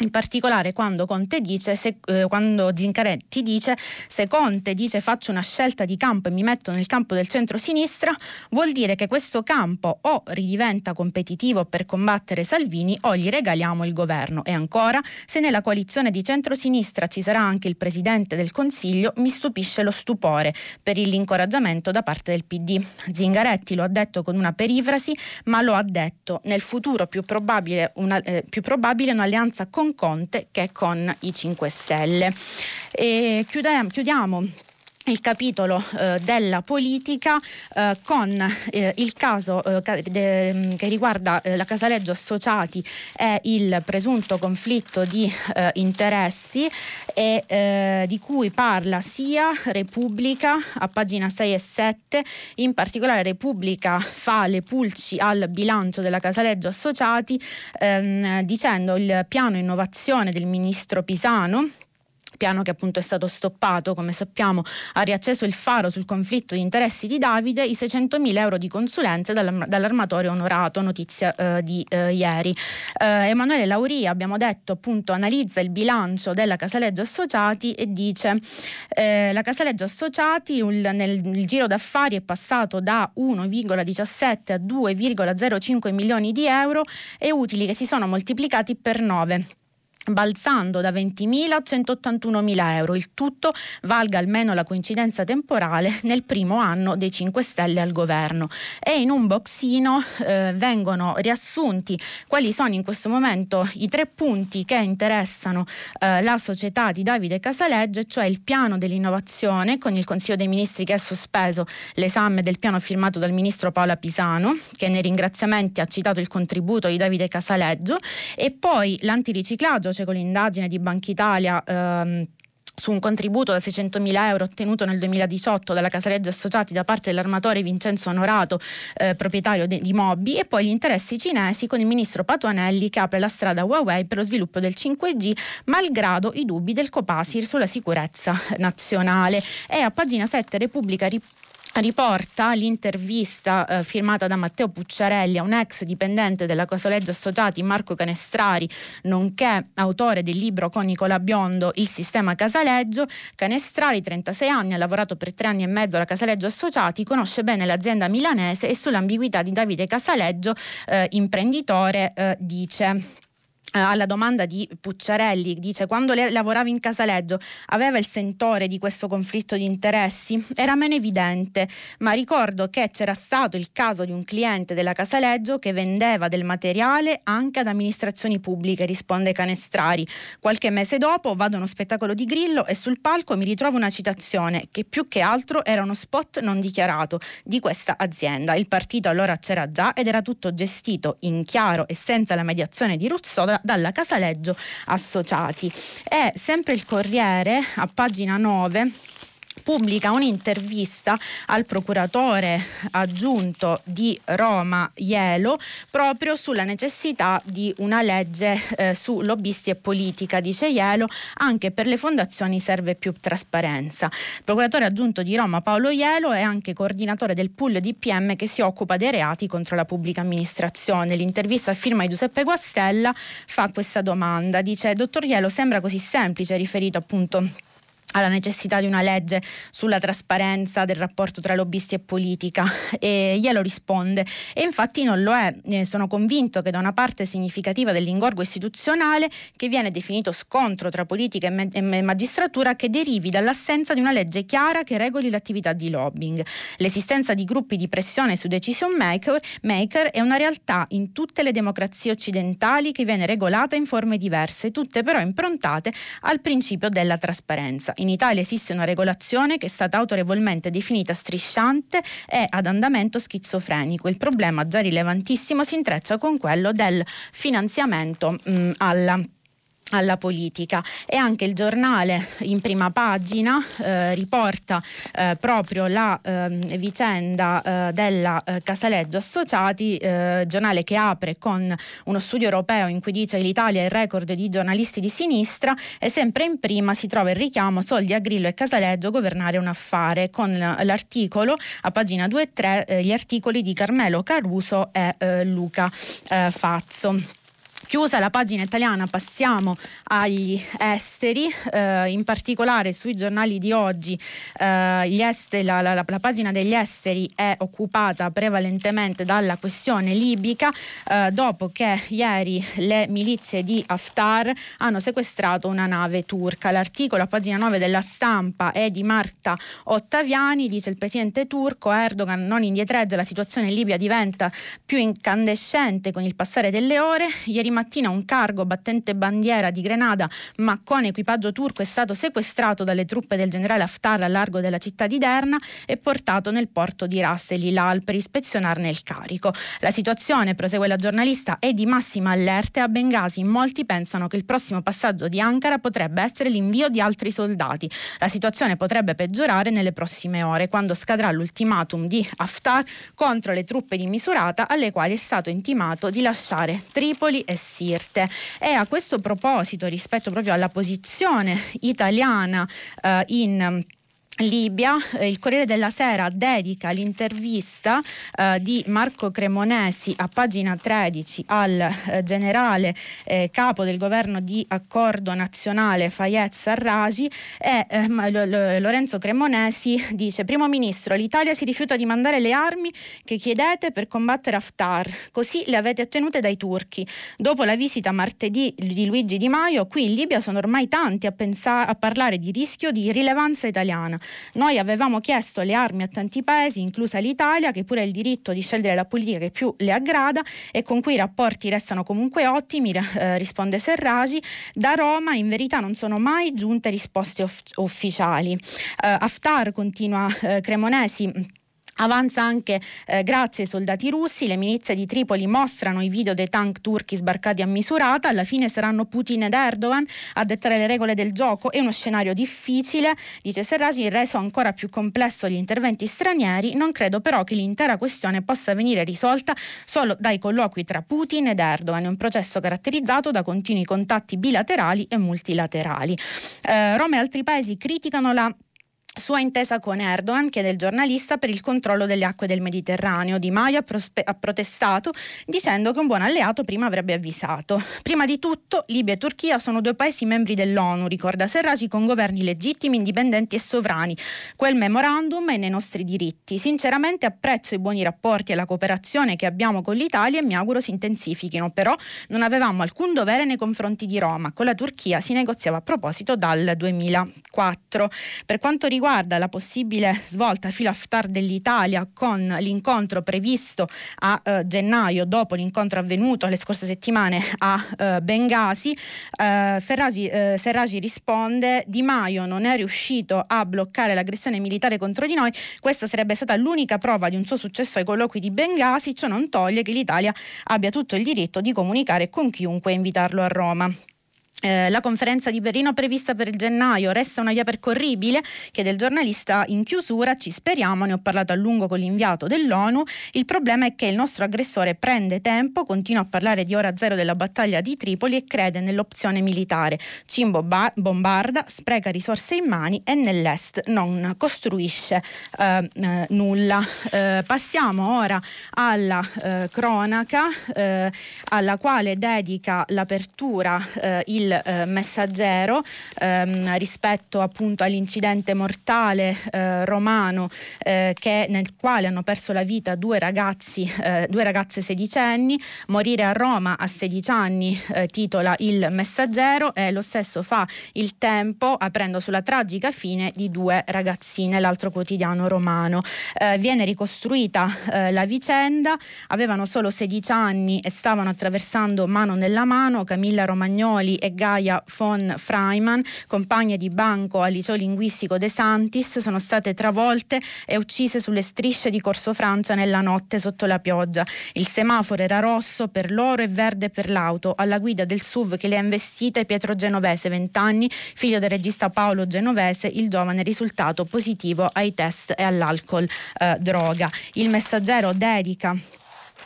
in particolare quando dice, se, eh, quando Zincaretti dice se Conte dice faccio una scelta di campo e mi metto nel campo del centro-sinistra, vuol dire che questo campo o ridiventa competitivo per combattere Salvini o gli regaliamo il governo. E ancora, se nella coalizione di centro-sinistra ci sarà anche il Presidente del Consiglio, mi stupisce lo stupore per l'incoraggiamento da parte del PD. Zingaretti lo ha detto con una perifrasi, ma lo ha detto nel futuro più probabile, una, eh, più probabile un'alleanza con Conte che con i 5 Stelle. E chiudiamo, chiudiamo il capitolo eh, della politica eh, con eh, il caso eh, de, che riguarda eh, la Casaleggio Associati e il presunto conflitto di eh, interessi e di cui parla sia Repubblica a pagina 6 e 7, in particolare Repubblica fa le pulci al bilancio della Casaleggio Associati ehm, dicendo il piano innovazione del ministro Pisano piano che appunto è stato stoppato, come sappiamo, ha riacceso il faro sul conflitto di interessi di Davide, i 600.000 euro di consulenze dall'armatore onorato, notizia eh, di eh, ieri. Eh, Emanuele Lauria, abbiamo detto, appunto, analizza il bilancio della Casaleggio Associati e dice eh, la Casaleggio Associati un, nel, nel giro d'affari è passato da 1,17 a 2,05 milioni di euro e utili che si sono moltiplicati per 9 balzando da 20.000 a 181.000 euro. Il tutto valga almeno la coincidenza temporale nel primo anno dei 5 Stelle al governo. E in un boxino eh, vengono riassunti quali sono in questo momento i tre punti che interessano eh, la società di Davide Casaleggio, cioè il piano dell'innovazione con il Consiglio dei Ministri che ha sospeso l'esame del piano firmato dal ministro Paola Pisano, che nei ringraziamenti ha citato il contributo di Davide Casaleggio, e poi l'antiriciclaggio veloce con l'indagine di Banca Italia. Ehm, su un contributo da 600.000 euro ottenuto nel 2018 dalla Casaleggia Associati da parte dell'armatore Vincenzo Onorato, eh, proprietario de- di Mobi, e poi gli interessi cinesi con il ministro Patuanelli che apre la strada a Huawei per lo sviluppo del 5G, malgrado i dubbi del Copasir sulla sicurezza nazionale. E a pagina 7 Repubblica riporta l'intervista eh, firmata da Matteo Pucciarelli a un ex dipendente della Casaleggia Associati Marco Canestrari, nonché autore del libro con Nicola Biondo Il sistema Casaleggio. Canestrari, 36 anni, ha lavorato per tre anni e mezzo alla Casaleggio Associati, conosce bene l'azienda milanese e sull'ambiguità di Davide Casaleggio, eh, imprenditore, eh, dice alla domanda di Pucciarelli, dice quando lavorava in Casaleggio aveva il sentore di questo conflitto di interessi? Era meno evidente, ma ricordo che c'era stato il caso di un cliente della Casaleggio che vendeva del materiale anche ad amministrazioni pubbliche, risponde Canestrari. Qualche mese dopo vado a uno spettacolo di Grillo e sul palco mi ritrovo una citazione che più che altro era uno spot non dichiarato di questa azienda. Il partito allora c'era già ed era tutto gestito in chiaro e senza la mediazione di Ruzzola dalla Casaleggio Associati. E sempre il Corriere, a pagina 9, pubblica un'intervista al procuratore aggiunto di Roma Ielo proprio sulla necessità di una legge eh, su lobbisti e politica, dice Ielo, anche per le fondazioni serve più trasparenza. Il procuratore aggiunto di Roma Paolo Ielo è anche coordinatore del pool DPM che si occupa dei reati contro la pubblica amministrazione. L'intervista a firma di Giuseppe Guastella fa questa domanda, dice dottor Ielo sembra così semplice riferito appunto alla necessità di una legge sulla trasparenza del rapporto tra lobbisti e politica e glielo risponde e infatti non lo è. Sono convinto che da una parte significativa dell'ingorgo istituzionale che viene definito scontro tra politica e, magistratura che derivi dall'assenza di una legge chiara che regoli l'attività di lobbying. L'esistenza di gruppi di pressione su decision maker, maker è una realtà in tutte le democrazie occidentali che viene regolata in forme diverse, tutte però improntate al principio della trasparenza. In Italia esiste una regolazione che è stata autorevolmente definita strisciante e ad andamento schizofrenico. Il problema già rilevantissimo si intreccia con quello del finanziamento mh, alla alla politica e anche il giornale in prima pagina eh, riporta eh, proprio la eh, vicenda eh, della eh, Casaleggio Associati, eh, giornale che apre con uno studio europeo in cui dice che l'Italia è il record di giornalisti di sinistra e sempre in prima si trova il richiamo soldi a Grillo e Casaleggio governare un affare con l'articolo a pagina 2 e 3 gli articoli di Carmelo Caruso e Luca Fazzo. Chiusa la pagina italiana passiamo agli esteri, eh, in particolare sui giornali di oggi eh, esteri, la, la, la, pagina degli esteri è occupata prevalentemente dalla questione libica eh, dopo che ieri le milizie di Haftar hanno sequestrato una nave turca. L'articolo a pagina 9 della stampa è di Marta Ottaviani, dice il presidente turco Erdogan non indietreggia, la situazione in Libia diventa più incandescente con il passare delle ore. Ieri mattina un cargo battente bandiera di Grenada ma con equipaggio turco è stato sequestrato dalle truppe del generale Haftar a largo della città di Derna e portato nel porto di Ras el Hilal per ispezionarne il carico. La situazione, prosegue la giornalista, è di massima allerta e a Bengasi molti pensano che il prossimo passaggio di Ankara potrebbe essere l'invio di altri soldati. La situazione potrebbe peggiorare nelle prossime ore quando scadrà l'ultimatum di Haftar contro le truppe di Misurata alle quali è stato intimato di lasciare Tripoli e Sirte. E a questo proposito, rispetto proprio alla posizione italiana eh, in Libia, eh, il Corriere della Sera dedica l'intervista eh, di Marco Cremonesi a pagina 13 al eh, generale eh, capo del governo di accordo nazionale Fayez Sarraj e eh, Lorenzo Cremonesi dice Primo Ministro, l'Italia si rifiuta di mandare le armi che chiedete per combattere Haftar, così le avete ottenute dai turchi. Dopo la visita martedì di Luigi Di Maio, qui in Libia sono ormai tanti a, pensa- a parlare di rischio di rilevanza italiana. Noi avevamo chiesto le armi a tanti paesi, inclusa l'Italia, che pure ha il diritto di scegliere la politica che più le aggrada e con cui i rapporti restano comunque ottimi, eh, risponde Serragi. Da Roma in verità non sono mai giunte risposte off- ufficiali. Uh, Haftar, continua uh, Cremonesi, Avanza anche eh, grazie ai soldati russi, le milizie di Tripoli mostrano i video dei tank turchi sbarcati a misurata, alla fine saranno Putin ed Erdogan a dettare le regole del gioco, è uno scenario difficile, dice Serragi, reso ancora più complesso gli interventi stranieri, non credo però che l'intera questione possa venire risolta solo dai colloqui tra Putin ed Erdogan, è un processo caratterizzato da continui contatti bilaterali e multilaterali. Eh, Roma e altri paesi criticano la sua intesa con Erdogan, chiede il giornalista, per il controllo delle acque del Mediterraneo. Di Maio ha, prospe- ha, protestato dicendo che un buon alleato prima avrebbe avvisato. Prima di tutto, Libia e Turchia sono due paesi membri dell'ONU, ricorda Serraci, con governi legittimi, indipendenti e sovrani. Quel memorandum è nei nostri diritti. Sinceramente apprezzo i buoni rapporti e la cooperazione che abbiamo con l'Italia e mi auguro si intensifichino, però non avevamo alcun dovere nei confronti di Roma. Con la Turchia si negoziava a proposito dal 2004. Per quanto riguarda la possibile svolta filo Haftar dell'Italia con l'incontro previsto a eh, gennaio dopo l'incontro avvenuto le scorse settimane a eh, Bengasi, eh, Ferragi, eh, Serragi risponde Di Maio non è riuscito a bloccare l'aggressione militare contro di noi, questa sarebbe stata l'unica prova di un suo successo ai colloqui di Bengasi, ciò non toglie che l'Italia abbia tutto il diritto di comunicare con chiunque e invitarlo a Roma. Eh, la conferenza di Berlino prevista per gennaio resta una via percorribile, chiede il giornalista. In chiusura, ci speriamo, ne ho parlato a lungo con l'inviato dell'ONU, il problema è che il nostro aggressore prende tempo, continua a parlare di ora zero della battaglia di Tripoli e crede nell'opzione militare, ci bombarda, spreca risorse in mani e nell'est non costruisce eh, eh, nulla. Eh, passiamo ora alla eh, cronaca alla quale dedica l'apertura il eh, messaggero ehm, rispetto appunto all'incidente mortale eh, romano eh, che, nel quale hanno perso la vita due ragazzi, eh, due ragazze sedicenni, morire a Roma a 16 anni eh, titola il messaggero e lo stesso fa il tempo aprendo sulla tragica fine di due ragazzine, l'altro quotidiano romano. Viene ricostruita la vicenda, avevano solo 16 anni e stavano attraversando mano nella mano Camilla Romagnoli e Gaia von Freiman, compagne di banco al liceo linguistico De Santis, sono state travolte e uccise sulle strisce di Corso Francia nella notte sotto la pioggia. Il semaforo era rosso per loro e verde per l'auto. Alla guida del SUV che le ha investite Pietro Genovese, 20 anni, figlio del regista Paolo Genovese, il giovane risultato positivo ai test e all'alcol eh, droga. Il messaggero dedica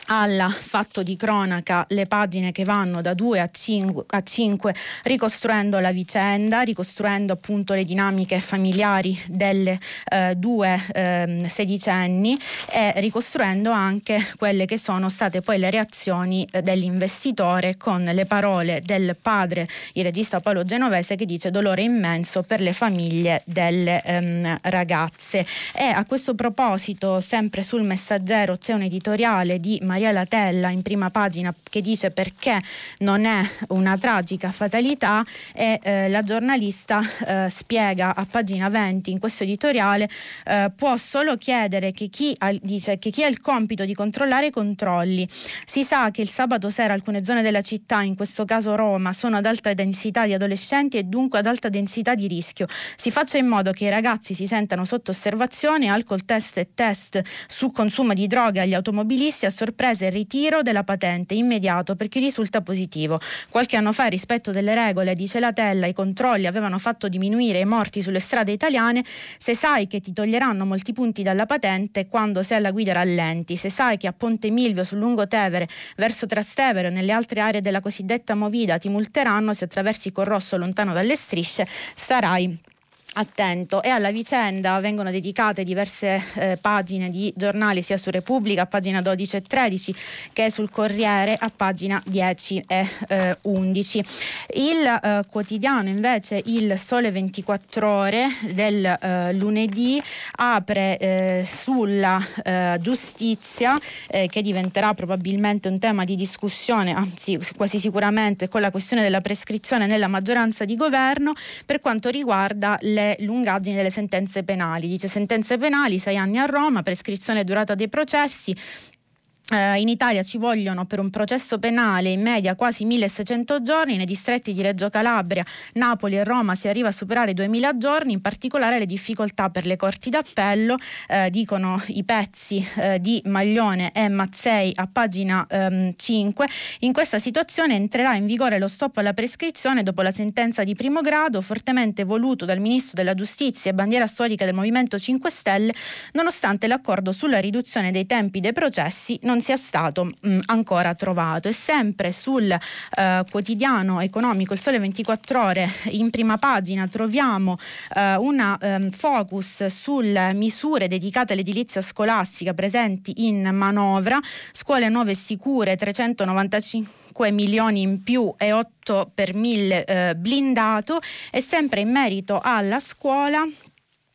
al fatto di cronaca le pagine che vanno da 2 a 5, a 5 ricostruendo la vicenda, ricostruendo appunto le dinamiche familiari delle eh, due eh, sedicenni e ricostruendo anche quelle che sono state poi le reazioni eh, dell'investitore con le parole del padre, il regista Paolo Genovese che dice dolore immenso per le famiglie delle ehm, ragazze. E a questo proposito sempre sul messaggero c'è un editoriale di Maria Maria Latella in prima pagina che dice perché non è una tragica fatalità e eh, la giornalista eh, spiega a pagina 20 in questo editoriale eh, può solo chiedere che chi, ha, dice, che chi ha il compito di controllare i controlli. Si sa che il sabato sera alcune zone della città, in questo caso Roma, sono ad alta densità di adolescenti e dunque ad alta densità di rischio. Si faccia in modo che i ragazzi si sentano sotto osservazione, alcol test e test su consumo di droghe agli automobilisti a sorpresa sorpresa il ritiro della patente immediato per chi risulta positivo. Qualche anno fa, rispetto delle regole, dice la Tella, i controlli avevano fatto diminuire i morti sulle strade italiane. Se sai che ti toglieranno molti punti dalla patente quando sei alla guida rallenti, se sai che a Ponte Milvio sul Lungotevere verso Trastevere o nelle altre aree della cosiddetta Movida ti multeranno se attraversi col rosso lontano dalle strisce, sarai attento e alla vicenda vengono dedicate diverse eh, pagine di giornali sia su Repubblica a pagina 12 e 13 che sul Corriere a pagina 10 e eh, 11. Il eh, quotidiano invece il Sole 24 ore del eh, lunedì apre eh, sulla eh, giustizia che diventerà probabilmente un tema di discussione, anzi quasi sicuramente con la questione della prescrizione nella maggioranza di governo per quanto riguarda le lungaggini delle sentenze penali. Dice sentenze penali, sei anni a Roma, prescrizione durata dei processi, Uh, in Italia ci vogliono per un processo penale in media quasi 1600 giorni, nei distretti di Reggio Calabria, Napoli e Roma si arriva a superare i 2000 giorni, in particolare le difficoltà per le corti d'appello, uh, dicono i pezzi uh, di Maglione e Mazzei a pagina ehm, 5. In questa situazione entrerà in vigore lo stop alla prescrizione dopo la sentenza di primo grado fortemente voluto dal Ministro della Giustizia e bandiera storica del Movimento 5 Stelle, nonostante l'accordo sulla riduzione dei tempi dei processi non non sia stato mh, ancora trovato. E sempre sul eh, quotidiano economico Il Sole 24 Ore in prima pagina troviamo eh, una um, focus sulle misure dedicate all'edilizia scolastica presenti in manovra, scuole nuove e sicure 395 milioni in più e 8 per 1000 eh, blindato. E sempre in merito alla scuola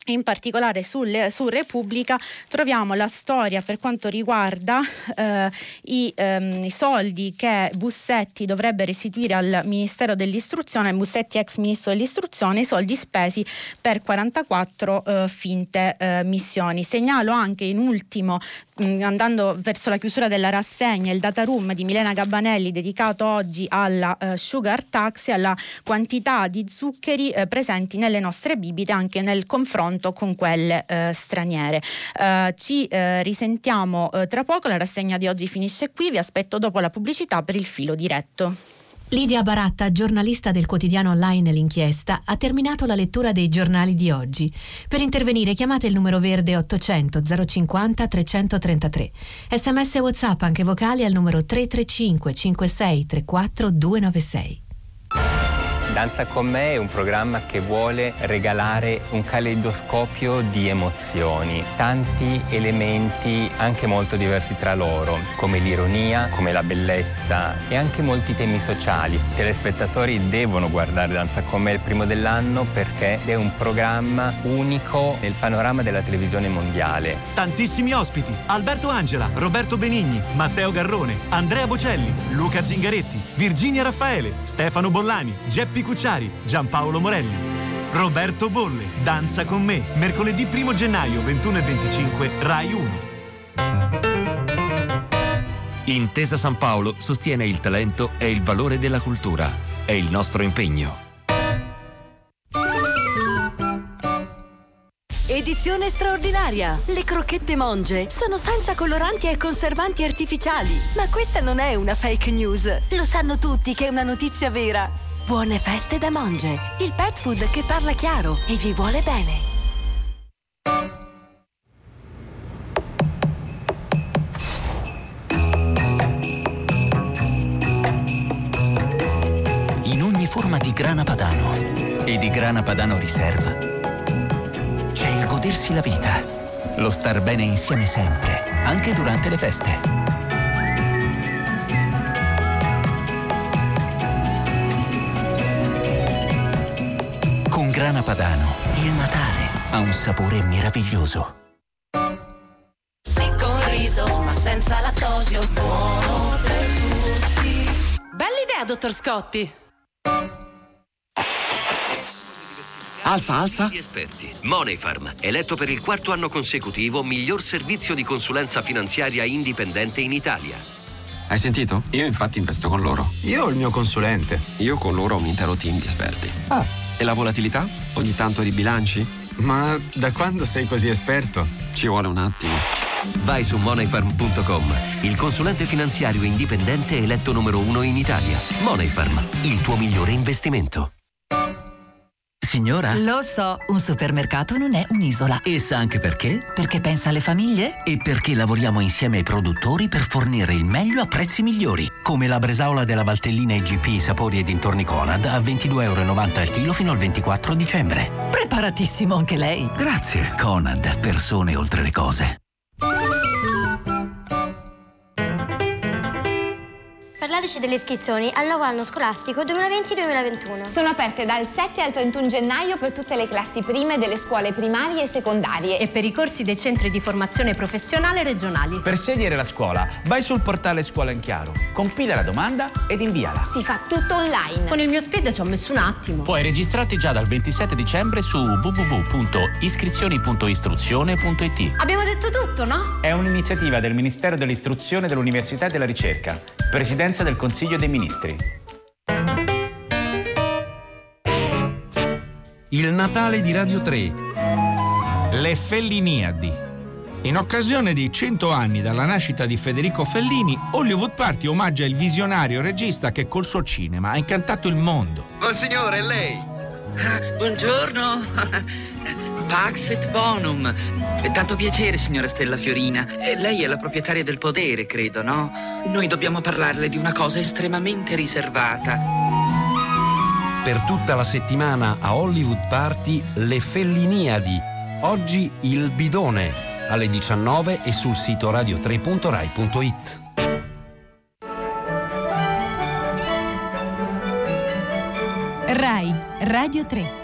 in particolare sul, su Repubblica troviamo la storia per quanto riguarda eh, i, ehm, i, soldi che Bussetti dovrebbe restituire al Ministero dell'Istruzione, Bussetti ex Ministro dell'Istruzione, i soldi spesi per 44 eh, finte eh, missioni. Segnalo anche in ultimo andando verso la chiusura della rassegna, il data room di Milena Gabbanelli dedicato oggi alla uh, sugar tax e alla quantità di zuccheri uh, presenti nelle nostre bibite anche nel confronto con quelle uh, straniere. ci risentiamo tra poco, la rassegna di oggi finisce qui, vi aspetto dopo la pubblicità per il filo diretto. Lidia Baratta, giornalista del quotidiano online L'Inchiesta, ha terminato la lettura dei giornali di oggi. Per intervenire chiamate il numero verde 800 050 333. Sms e WhatsApp anche vocali al numero 335 56 34 296. Danza con me è un programma che vuole regalare un caleidoscopio di emozioni, tanti elementi anche molto diversi tra loro, come l'ironia, come la bellezza e anche molti temi sociali. I telespettatori devono guardare Danza con me il primo dell'anno perché è un programma unico nel panorama della televisione mondiale. Tantissimi ospiti: Alberto Angela, Roberto Benigni, Matteo Garrone, Andrea Bocelli, Luca Zingaretti, Virginia Raffaele, Stefano Bollani, Geppi Giuseppe Cucciari, Giampaolo Morelli. Roberto Bolle, Danza con me, mercoledì 1 gennaio 21 e 25, Rai 1. Intesa San Paolo sostiene il talento e il valore della cultura. È il nostro impegno. Edizione straordinaria! Le crocchette Monge sono senza coloranti e conservanti artificiali. Ma questa non è una fake news. Lo sanno tutti che è una notizia vera. Buone feste da Monge, il pet food che parla chiaro e vi vuole bene. In ogni forma di grana padano e di grana padano riserva c'è il godersi la vita, lo star bene insieme sempre, anche durante le feste. Grana Padano, il Natale ha un sapore meraviglioso. Sì con riso, ma senza lattosio, buono per tutti. Bella idea, dottor Scotti. Alza, alza. esperti. Moneyfarm, eletto per il quarto anno consecutivo miglior servizio di consulenza finanziaria indipendente in Italia. Hai sentito? Io infatti investo con loro. Io ho il mio consulente. Io con loro ho un intero team di esperti. Ah. E la volatilità? Ogni tanto ribilanci? Ma da quando sei così esperto? Ci vuole un attimo. Vai su moneyfarm.com, il consulente finanziario indipendente eletto numero uno in Italia. Moneyfarm, il tuo migliore investimento. Signora? Lo so, un supermercato non è un'isola. E sa anche perché? Perché pensa alle famiglie? E perché lavoriamo insieme ai produttori per fornire il meglio a prezzi migliori. Come la bresaola della Valtellina IGP Sapori e dintorni Conad a 22,90 euro al chilo fino al 24 dicembre. Preparatissimo anche lei. Grazie, Conad, persone oltre le cose. Parlateci delle iscrizioni al nuovo anno scolastico 2020-2021. Sono aperte dal 7 al 31 gennaio per tutte le classi prime delle scuole primarie e secondarie. E per i corsi dei centri di formazione professionale regionali. Per scegliere la scuola, vai sul portale Scuola in Chiaro, compila la domanda ed inviala. Si fa tutto online. Con il mio speed ci ho messo un attimo. Puoi registrarti già dal 27 dicembre su www.iscrizioni.istruzione.it. Abbiamo detto tutto, no? È un'iniziativa del Ministero dell'Istruzione, dell'Università e della Ricerca. Presidenza Presidenza del Consiglio dei Ministri. Il Natale di Radio 3. Le Felliniadi. In occasione di 100 anni dalla nascita di Federico Fellini, Hollywood Party omaggia il visionario regista che col suo cinema ha incantato il mondo. Monsignore, è lei? Buongiorno. Pax et bonum. Tanto piacere, signora Stella Fiorina. Eh, Lei è la proprietaria del podere, credo, no? Noi dobbiamo parlarle di una cosa estremamente riservata. Per tutta la settimana a Hollywood Party Le Felliniadi. Oggi il bidone alle 19 e sul sito radio3.rai.it. RAI Radio 3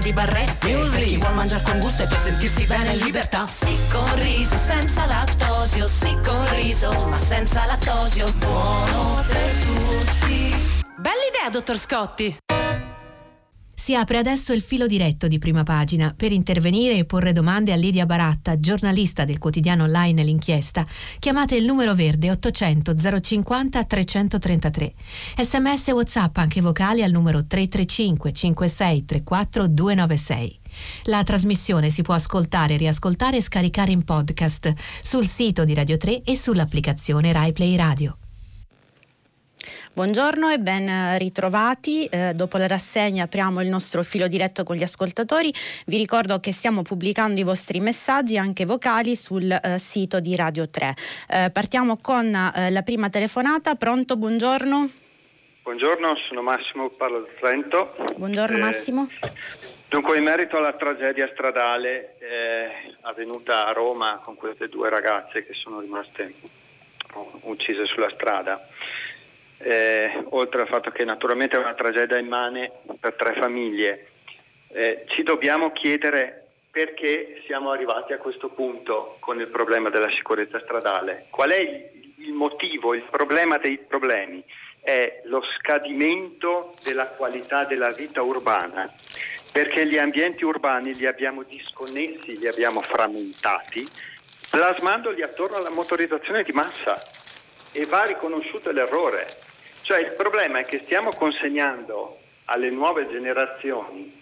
di barrette. Per chi vuol mangiare con gusto e per sentirsi bene in libertà. Sì con riso, senza lattosio. Sì con riso, ma senza lattosio. Buono per tutti. Bella idea, dottor Scotti! Si apre adesso il filo diretto di prima pagina. Per intervenire e porre domande a Lidia Baratta, giornalista del quotidiano online L'Inchiesta, chiamate il numero verde 800 050 333. Sms e WhatsApp anche vocali al numero 335 56 34 296. La trasmissione si può ascoltare, riascoltare e scaricare in podcast sul sito di Radio 3 e sull'applicazione Rai Play Radio. Buongiorno e ben ritrovati. Eh, dopo la rassegna apriamo il nostro filo diretto con gli ascoltatori. Vi ricordo che stiamo pubblicando i vostri messaggi anche vocali sul eh, sito di Radio 3. Eh, partiamo con eh, la prima telefonata. Pronto? Buongiorno. Buongiorno, sono Massimo, parlo da Trento. Buongiorno Eh, Massimo. Dunque, in merito alla tragedia stradale eh, avvenuta a Roma con queste due ragazze che sono rimaste oh, uccise sulla strada, eh, oltre al fatto che naturalmente è una tragedia immane per tre famiglie, eh, ci dobbiamo chiedere perché siamo arrivati a questo punto con il problema della sicurezza stradale. Qual è il, il motivo, il problema dei problemi? È lo scadimento della qualità della vita urbana, perché gli ambienti urbani li abbiamo disconnessi, li abbiamo frammentati, plasmandoli attorno alla motorizzazione di massa e va riconosciuto l'errore. Cioè il problema è che stiamo consegnando alle nuove generazioni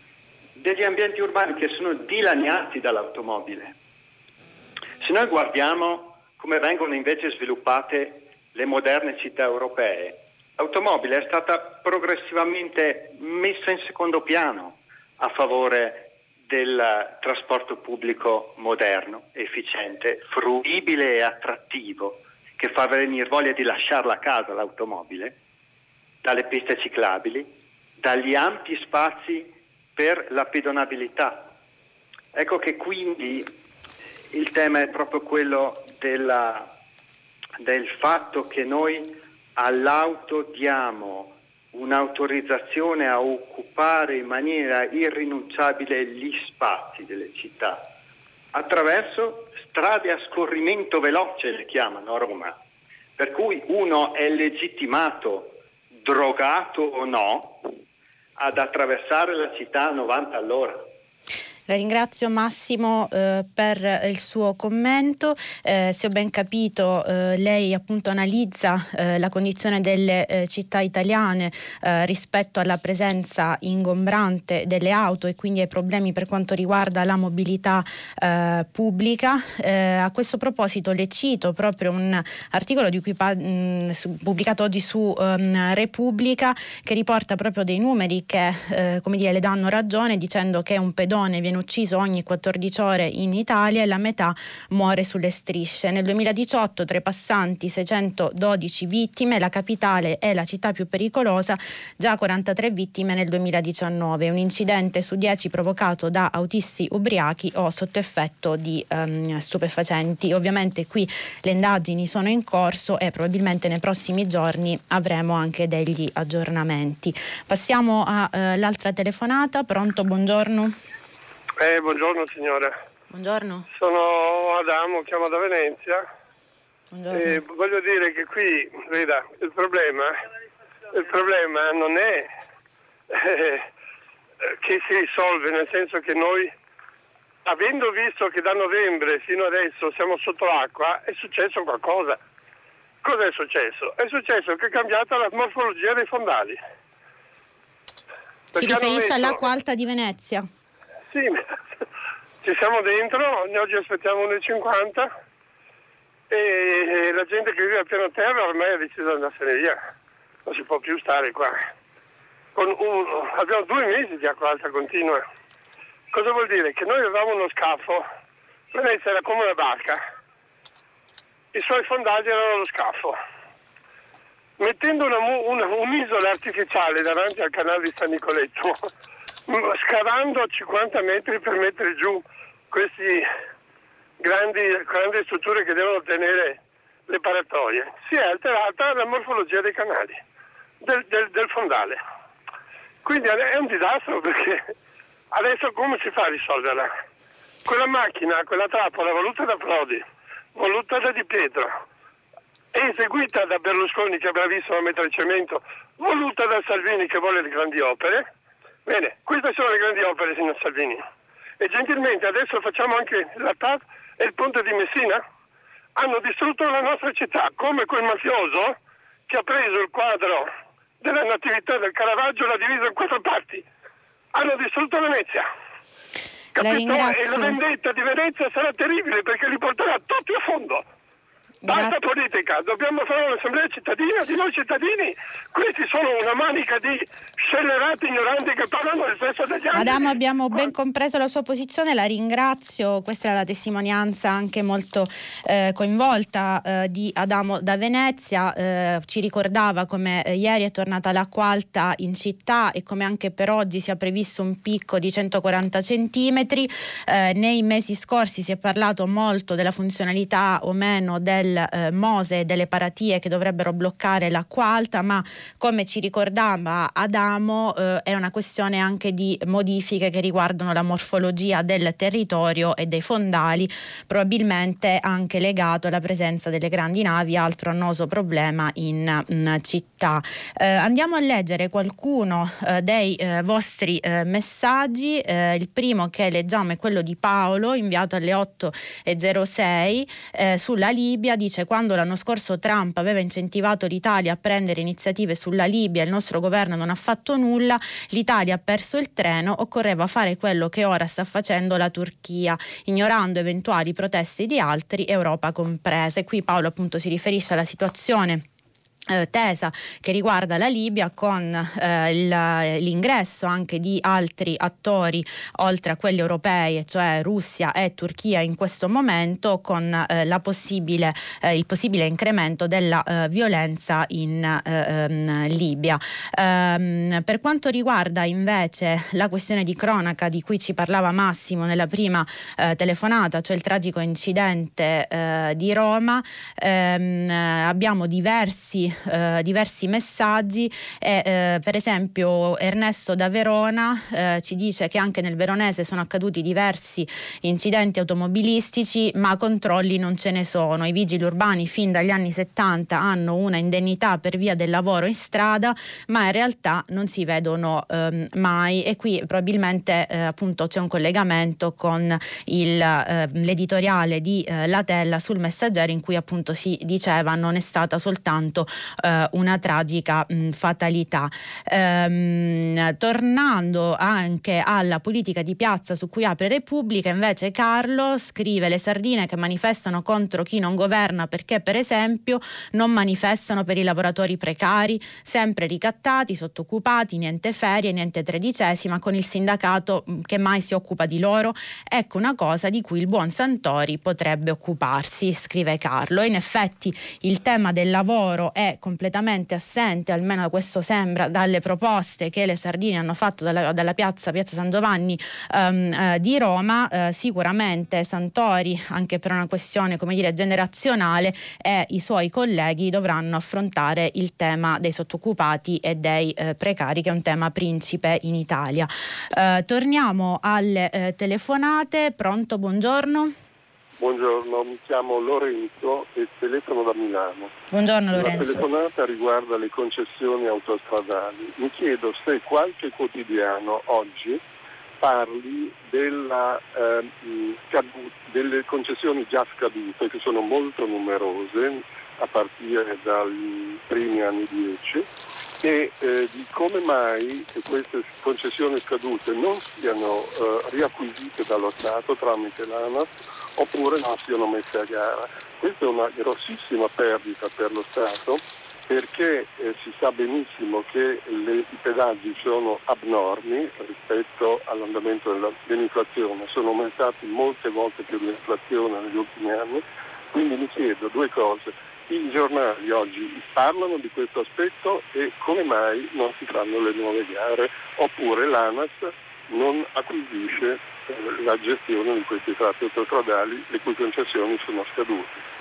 degli ambienti urbani che sono dilaniati dall'automobile. Se noi guardiamo come vengono invece sviluppate le moderne città europee, l'automobile è stata progressivamente messa in secondo piano a favore del trasporto pubblico moderno, efficiente, fruibile e attrattivo, che fa venire voglia di lasciarla a casa l'automobile, dalle piste ciclabili, dagli ampi spazi per la pedonabilità. Ecco che quindi il tema è proprio quello della, del fatto che noi all'auto diamo un'autorizzazione a occupare in maniera irrinunciabile gli spazi delle città attraverso strade a scorrimento veloce, le chiamano a Roma, per cui uno è legittimato, drogato o no, ad attraversare la città a 90 all'ora. La ringrazio Massimo eh, per il suo commento. Eh, se ho ben capito, eh, lei appunto analizza eh, la condizione delle eh, città italiane eh, rispetto alla presenza ingombrante delle auto e quindi ai problemi per quanto riguarda la mobilità pubblica. a questo proposito le cito proprio un articolo pa- mh, su- pubblicato oggi su ehm, Repubblica che riporta proprio dei numeri che come dire, le danno ragione dicendo che un pedone viene ucciso ogni 14 ore in Italia e la metà muore sulle strisce. Nel 2018 tra i passanti 612 vittime, la capitale è la città più pericolosa, già 43 vittime nel 2019, un incidente su 10 provocato da autisti ubriachi o sotto effetto di ehm, stupefacenti. Ovviamente qui le indagini sono in corso e probabilmente nei prossimi giorni avremo anche degli aggiornamenti. Passiamo all'altra telefonata. Pronto, buongiorno. Eh, buongiorno signora. Buongiorno. Sono Adamo, chiamo da Venezia. Buongiorno. E voglio dire che qui, veda, il problema, il problema non è eh, che si risolve, nel senso che noi, avendo visto che da novembre fino adesso siamo sotto l'acqua, è successo qualcosa. Cosa è successo? È successo che è cambiata la morfologia dei fondali. Si Perché hanno riferisce messo- all'acqua alta di Venezia. Sì, ci siamo dentro, ne oggi aspettiamo 1,50 e la gente che vive a piano terra ormai ha deciso di andarsene via. non si può più stare qua. Un, abbiamo due mesi di acqua alta continua. Cosa vuol dire? Che noi avevamo uno scafo, Venezia era come una barca, i suoi fondali erano lo scafo. Mettendo una, una, un'isola artificiale davanti al canale di San Nicoletto, scavando 50 metri per mettere giù queste grandi, grandi strutture che devono tenere le paratoie, si è alterata la morfologia dei canali, del, del, del fondale. Quindi è un disastro perché adesso come si fa a risolverla? Quella macchina, quella trappola voluta da Prodi, voluta da Di Pietro, eseguita da Berlusconi che è bravissimo a mettere cemento, voluta da Salvini che vuole le grandi opere. Bene, queste sono le grandi opere, signor Salvini. E gentilmente adesso facciamo anche la TAP e il ponte di Messina. Hanno distrutto la nostra città, come quel mafioso che ha preso il quadro della natività del Caravaggio e l'ha diviso in quattro parti. Hanno distrutto Venezia. Capito? La e la vendetta di Venezia sarà terribile perché li porterà tutti a fondo. Basta politica, dobbiamo fare un'assemblea cittadina di noi cittadini. Questi sono una manica di scellerati ignoranti che parlano del stesso degli altri. Adamo, abbiamo ben compreso la sua posizione, la ringrazio. Questa è la testimonianza anche molto eh, coinvolta eh, di Adamo da Venezia. Eh, ci ricordava come eh, ieri è tornata l'acqua alta in città e come anche per oggi sia previsto un picco di 140 centimetri. Eh, nei mesi scorsi si è parlato molto della funzionalità o meno del del eh, Mose e delle paratie che dovrebbero bloccare l'acqua alta, ma come ci ricordava Adamo eh, è una questione anche di modifiche che riguardano la morfologia del territorio e dei fondali, probabilmente anche legato alla presenza delle grandi navi, altro annoso problema in, in città. Eh, andiamo a leggere qualcuno eh, dei eh, vostri eh, messaggi, il primo che leggiamo è quello di Paolo inviato alle 8.06 sulla Libia dice quando l'anno scorso Trump aveva incentivato l'Italia a prendere iniziative sulla Libia il nostro governo non ha fatto nulla, l'Italia ha perso il treno, occorreva fare quello che ora sta facendo la Turchia, ignorando eventuali proteste di altri, Europa comprese. Qui Paolo appunto si riferisce alla situazione tesa che riguarda la Libia con eh, l'ingresso anche di altri attori oltre a quelli europei, cioè Russia e Turchia in questo momento con eh, possibile, eh, il possibile incremento della eh, violenza in ehm, Libia. Ehm, per quanto riguarda invece la questione di cronaca di cui ci parlava Massimo nella prima eh, telefonata, cioè il tragico incidente di Roma, ehm, abbiamo diversi eh, diversi messaggi e eh, per esempio Ernesto da Verona eh, ci dice che anche nel veronese sono accaduti diversi incidenti automobilistici ma controlli non ce ne sono. I vigili urbani fin dagli anni 70 hanno una indennità per via del lavoro in strada ma in realtà non si vedono ehm, mai e qui probabilmente eh, appunto c'è un collegamento con il, eh, l'editoriale di eh, Latella sul messaggero in cui appunto si diceva non è stata soltanto eh, una tragica mh, fatalità. Ehm, tornando anche alla politica di piazza su cui apre Repubblica, invece Carlo scrive le sardine che manifestano contro chi non governa perché per esempio non manifestano per i lavoratori precari, sempre ricattati, sottoccupati, niente ferie, niente tredicesima, con il sindacato che mai si occupa di loro. Ecco una cosa di cui il buon Santori potrebbe occuparsi, scrive Carlo. In effetti il tema del lavoro è completamente assente, almeno questo sembra, dalle proposte che le Sardine hanno fatto dalla, dalla piazza, piazza San Giovanni um, eh, di Roma. Eh, sicuramente Santori, anche per una questione come dire, generazionale, e i suoi colleghi dovranno affrontare il tema dei sottoccupati e dei eh, precari, che è un tema principe in Italia. Eh, torniamo alle eh, telefonate. Pronto, buongiorno. Buongiorno, mi chiamo Lorenzo e telefono da Milano. Buongiorno Lorenzo. La telefonata riguarda le concessioni autostradali. Mi chiedo se qualche quotidiano oggi parli della, eh, delle concessioni già scadute, che sono molto numerose, a partire dai primi anni 10, e eh, di come mai queste concessioni scadute non siano eh, riacquisite dallo Stato tramite l'ANAS oppure non siano messe a gara. Questa è una grossissima perdita per lo Stato perché eh, si sa benissimo che le, i pedaggi sono abnormi rispetto all'andamento della, dell'inflazione, sono aumentati molte volte più dell'inflazione negli ultimi anni, quindi mi chiedo due cose. I giornali oggi parlano di questo aspetto e come mai non si fanno le nuove gare oppure l'ANAS non acquisisce eh, la gestione di questi tratti autostradali le cui concessioni sono scadute.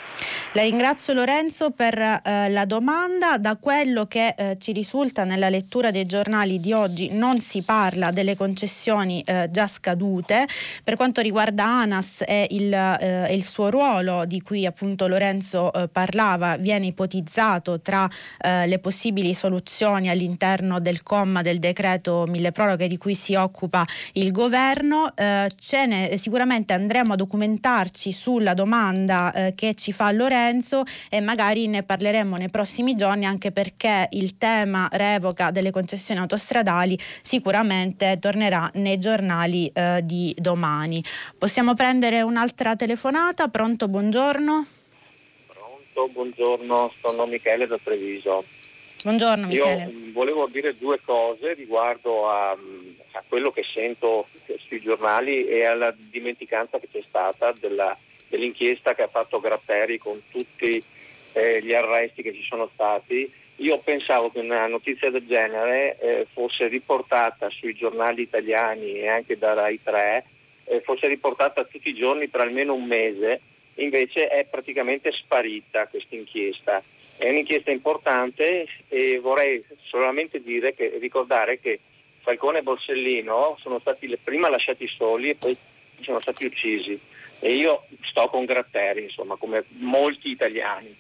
La ringrazio Lorenzo per eh, la domanda. Da quello che eh, ci risulta nella lettura dei giornali di oggi non si parla delle concessioni eh, già scadute. Per quanto riguarda ANAS e il, eh, il, suo ruolo di cui appunto Lorenzo eh, parlava, viene ipotizzato tra eh, le possibili soluzioni all'interno del comma del decreto mille proroghe di cui si occupa il governo. Ne, sicuramente andremo a documentarci sulla domanda che ci fa Lorenzo senso e magari ne parleremo nei prossimi giorni anche perché il tema revoca delle concessioni autostradali sicuramente tornerà nei giornali eh, di domani. Possiamo prendere un'altra telefonata? Pronto, buongiorno. Pronto, buongiorno, sono Michele da Treviso. Buongiorno Michele. Io volevo dire due cose riguardo a, a quello che sento sui giornali e alla dimenticanza che c'è stata della dell'inchiesta che ha fatto Gratteri con tutti eh, gli arresti che ci sono stati. Io pensavo che una notizia del genere eh, fosse riportata sui giornali italiani e anche da Rai 3, eh, fosse riportata tutti i giorni per almeno un mese, invece è praticamente sparita questa inchiesta. È un'inchiesta importante e vorrei solamente che, ricordare che Falcone e Borsellino sono stati prima lasciati soli e poi sono stati uccisi e io sto con Gratteri, insomma, come molti italiani.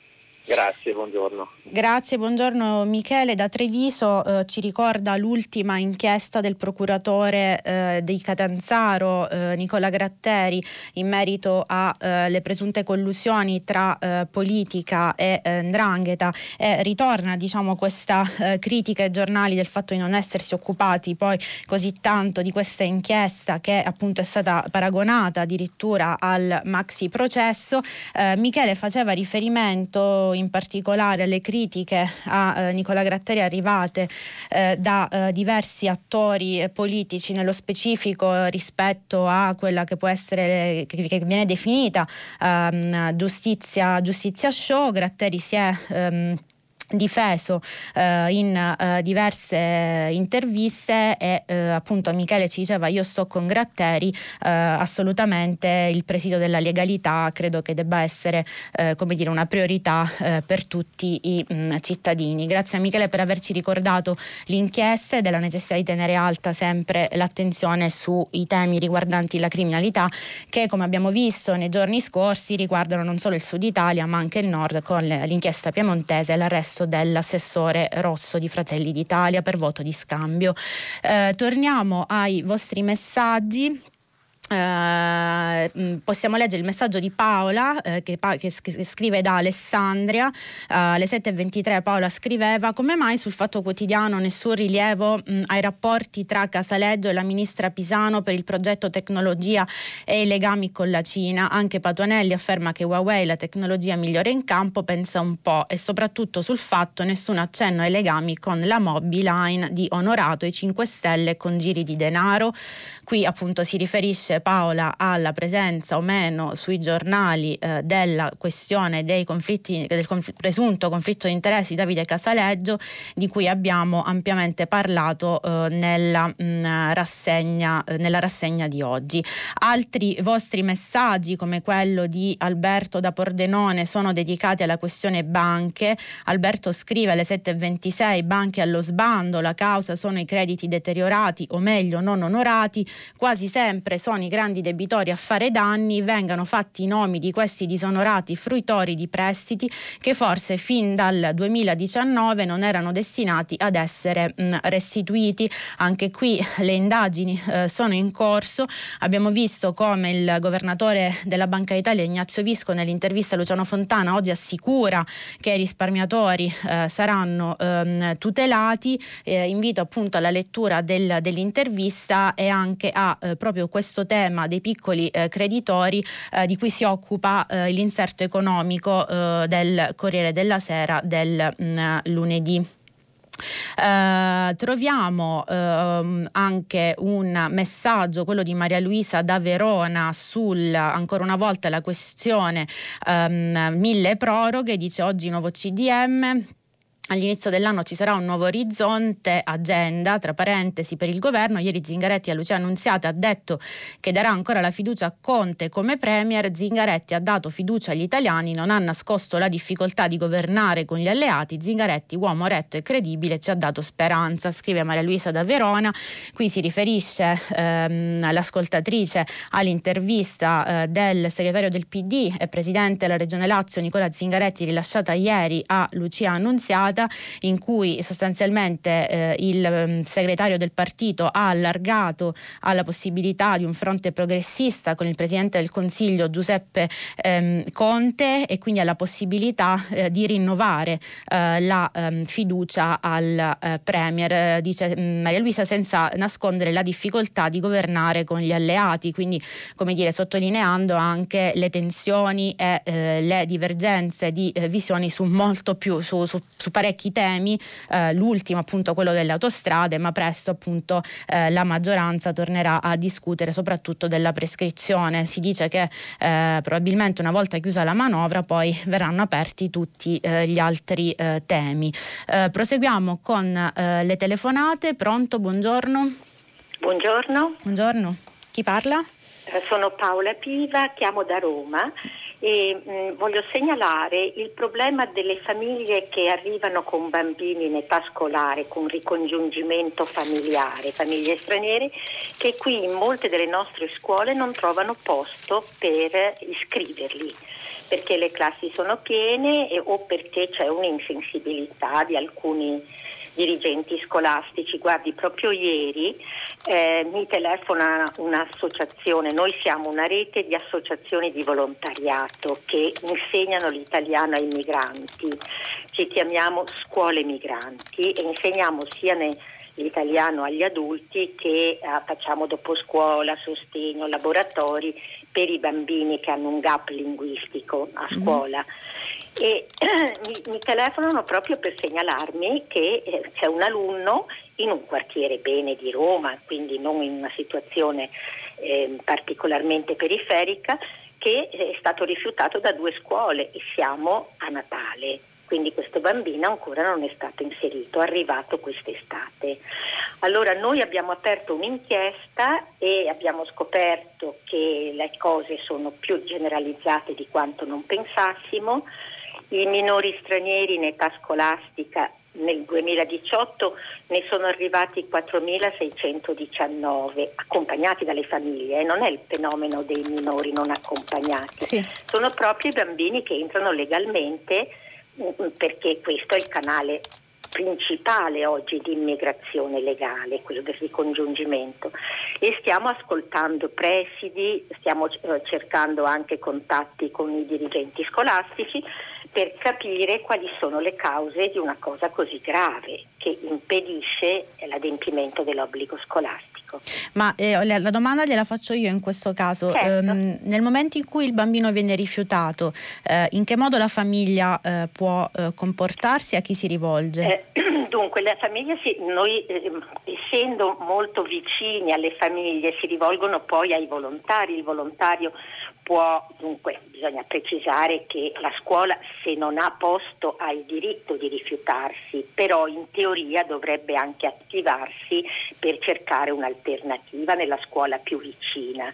Grazie, buongiorno. Grazie, buongiorno Michele. Da Treviso eh, ci ricorda l'ultima inchiesta del procuratore eh, di Catanzaro, eh, Nicola Gratteri, in merito alle eh, presunte collusioni tra eh, politica e eh, Ndrangheta e ritorna diciamo, questa critica ai giornali del fatto di non essersi occupati poi così tanto di questa inchiesta che appunto è stata paragonata addirittura al maxi processo. Michele faceva riferimento in particolare alle critiche a eh, Nicola Gratteri arrivate eh, da eh, diversi attori politici, nello specifico rispetto a quella che può essere, che, viene definita ehm, giustizia, giustizia show. Gratteri si è ehm, difeso eh, in eh, diverse interviste e eh, appunto Michele ci diceva io sto con Gratteri eh, assolutamente il presidio della legalità credo che debba essere eh, come dire una priorità eh, per tutti i mh, mm, cittadini grazie a Michele per averci ricordato l'inchiesta e della necessità di tenere alta sempre l'attenzione sui temi riguardanti la criminalità che come abbiamo visto nei giorni scorsi riguardano non solo il sud Italia ma anche il nord con l'inchiesta piemontese e l'arresto processo dell'assessore Rosso di Fratelli d'Italia per voto di scambio. Eh, torniamo ai vostri messaggi. Uh, possiamo leggere il messaggio di Paola uh, che, che, scrive da Alessandria. Uh, alle 7.23 Paola scriveva come mai sul Fatto Quotidiano nessun rilievo mh, ai rapporti tra Casaleggio e la ministra Pisano per il progetto tecnologia e i legami con la Cina? Anche Patuanelli afferma che Huawei la tecnologia migliore in campo pensa un po' e soprattutto sul fatto nessun accenno ai legami con la Mobiline di Onorato e 5 Stelle con giri di denaro. Qui appunto si riferisce Paola alla presenza o meno sui giornali eh, della questione del conf- presunto conflitto di interessi di Davide Casaleggio, di cui abbiamo ampiamente parlato eh, nella, mh, mm, rassegna, eh, nella rassegna di oggi. Altri vostri messaggi, come quello di Alberto da Pordenone, sono dedicati alla questione banche. Alberto scrive alle 7.26 banche allo sbando, la causa sono i crediti deteriorati o meglio non onorati, quasi sempre sono i i grandi debitori a fare danni, vengano fatti i nomi di questi disonorati fruitori di prestiti che forse fin dal 2019 non erano destinati ad essere mh, restituiti. Anche qui le indagini eh, sono in corso. Abbiamo visto come il governatore della Banca d'Italia Ignazio Visco nell'intervista a Luciano Fontana oggi assicura che i risparmiatori eh, saranno ehm, tutelati. Eh, invito appunto alla lettura del, dell'intervista e anche a eh, proprio questo tema tema dei piccoli eh, creditori eh, di cui si occupa eh, l'inserto economico eh, del Corriere della Sera del mh, mm, lunedì. Uh, troviamo uh, anche un messaggio, quello di Maria Luisa da Verona, sul ancora una volta la questione um, mille proroghe, dice oggi nuovo CDM, All'inizio dell'anno ci sarà un nuovo orizzonte, agenda, tra parentesi, per il governo. Ieri Zingaretti a Lucia Annunziata ha detto che darà ancora la fiducia a Conte come Premier. Zingaretti ha dato fiducia agli italiani, non ha nascosto la difficoltà di governare con gli alleati. Zingaretti, uomo retto e credibile, ci ha dato speranza, scrive Maria Luisa da Verona. Qui si riferisce ehm, l'ascoltatrice all'intervista eh, del segretario del PD e presidente della Regione Lazio Nicola Zingaretti rilasciata ieri a Lucia Annunziata puntata in cui sostanzialmente eh, il um, segretario del partito ha allargato alla possibilità di un fronte progressista con il Presidente del Consiglio Giuseppe ehm, Conte e quindi alla possibilità eh, di rinnovare eh, la ehm, fiducia al eh, Premier, dice mm, Maria Luisa, senza nascondere la difficoltà di governare con gli alleati, quindi come dire sottolineando anche le tensioni e eh, le divergenze di eh, visioni su molto più su, su, su parecchi parecchi temi, eh, l'ultimo appunto quello delle autostrade, ma presto appunto eh, la maggioranza tornerà a discutere soprattutto della prescrizione. Si dice che eh, probabilmente una volta chiusa la manovra poi verranno aperti tutti eh, gli altri eh, temi. Eh, proseguiamo con le telefonate. Pronto, buongiorno. Buongiorno. Buongiorno. Chi parla? Sono Paola Piva, chiamo da Roma e mh, mm, voglio segnalare il problema delle famiglie che arrivano con bambini in età scolare, con ricongiungimento familiare, famiglie straniere, che qui in molte delle nostre scuole non trovano posto per iscriverli perché le classi sono piene e, o perché c'è un'insensibilità di alcuni dirigenti scolastici. Guardi, proprio ieri eh, mi telefona un'associazione, noi siamo una rete di associazioni di volontariato che insegnano l'italiano ai migranti, ci chiamiamo scuole migranti e insegniamo sia nei l'italiano agli adulti che eh, facciamo dopo scuola, sostegno, laboratori per i bambini che hanno un gap linguistico a mhm. scuola. Mm-hmm e mi, mi, telefonano proprio per segnalarmi che eh, c'è un alunno in un quartiere bene di Roma, quindi non in una situazione eh, particolarmente periferica, che è stato rifiutato da due scuole e siamo a Natale. Quindi questo bambino ancora non è stato inserito, è arrivato quest'estate. Allora noi abbiamo aperto un'inchiesta e abbiamo scoperto che le cose sono più generalizzate di quanto non pensassimo i minori stranieri in età scolastica nel 2018 ne sono arrivati 4.619 accompagnati dalle famiglie, eh? non è il fenomeno dei minori non accompagnati, sì. sono proprio i bambini che entrano legalmente mm, mm, perché questo è il canale principale oggi di immigrazione legale, quello del ricongiungimento e stiamo ascoltando presidi, stiamo eh, cercando anche contatti con i dirigenti scolastici per capire quali sono le cause di una cosa così grave che impedisce l'adempimento dell'obbligo scolastico. Ma eh, la, domanda gliela faccio io in questo caso. Certo. Um, nel momento in cui il bambino viene rifiutato, eh, in che modo la famiglia eh, può eh, comportarsi? A chi si rivolge? Eh, dunque, la famiglia si, noi ehm, essendo molto vicini alle famiglie si rivolgono poi ai volontari. Il volontario può, dunque bisogna precisare che la scuola se non ha posto ha il diritto di rifiutarsi, però in teoria dovrebbe anche attivarsi per cercare un'alternativa nella scuola più vicina.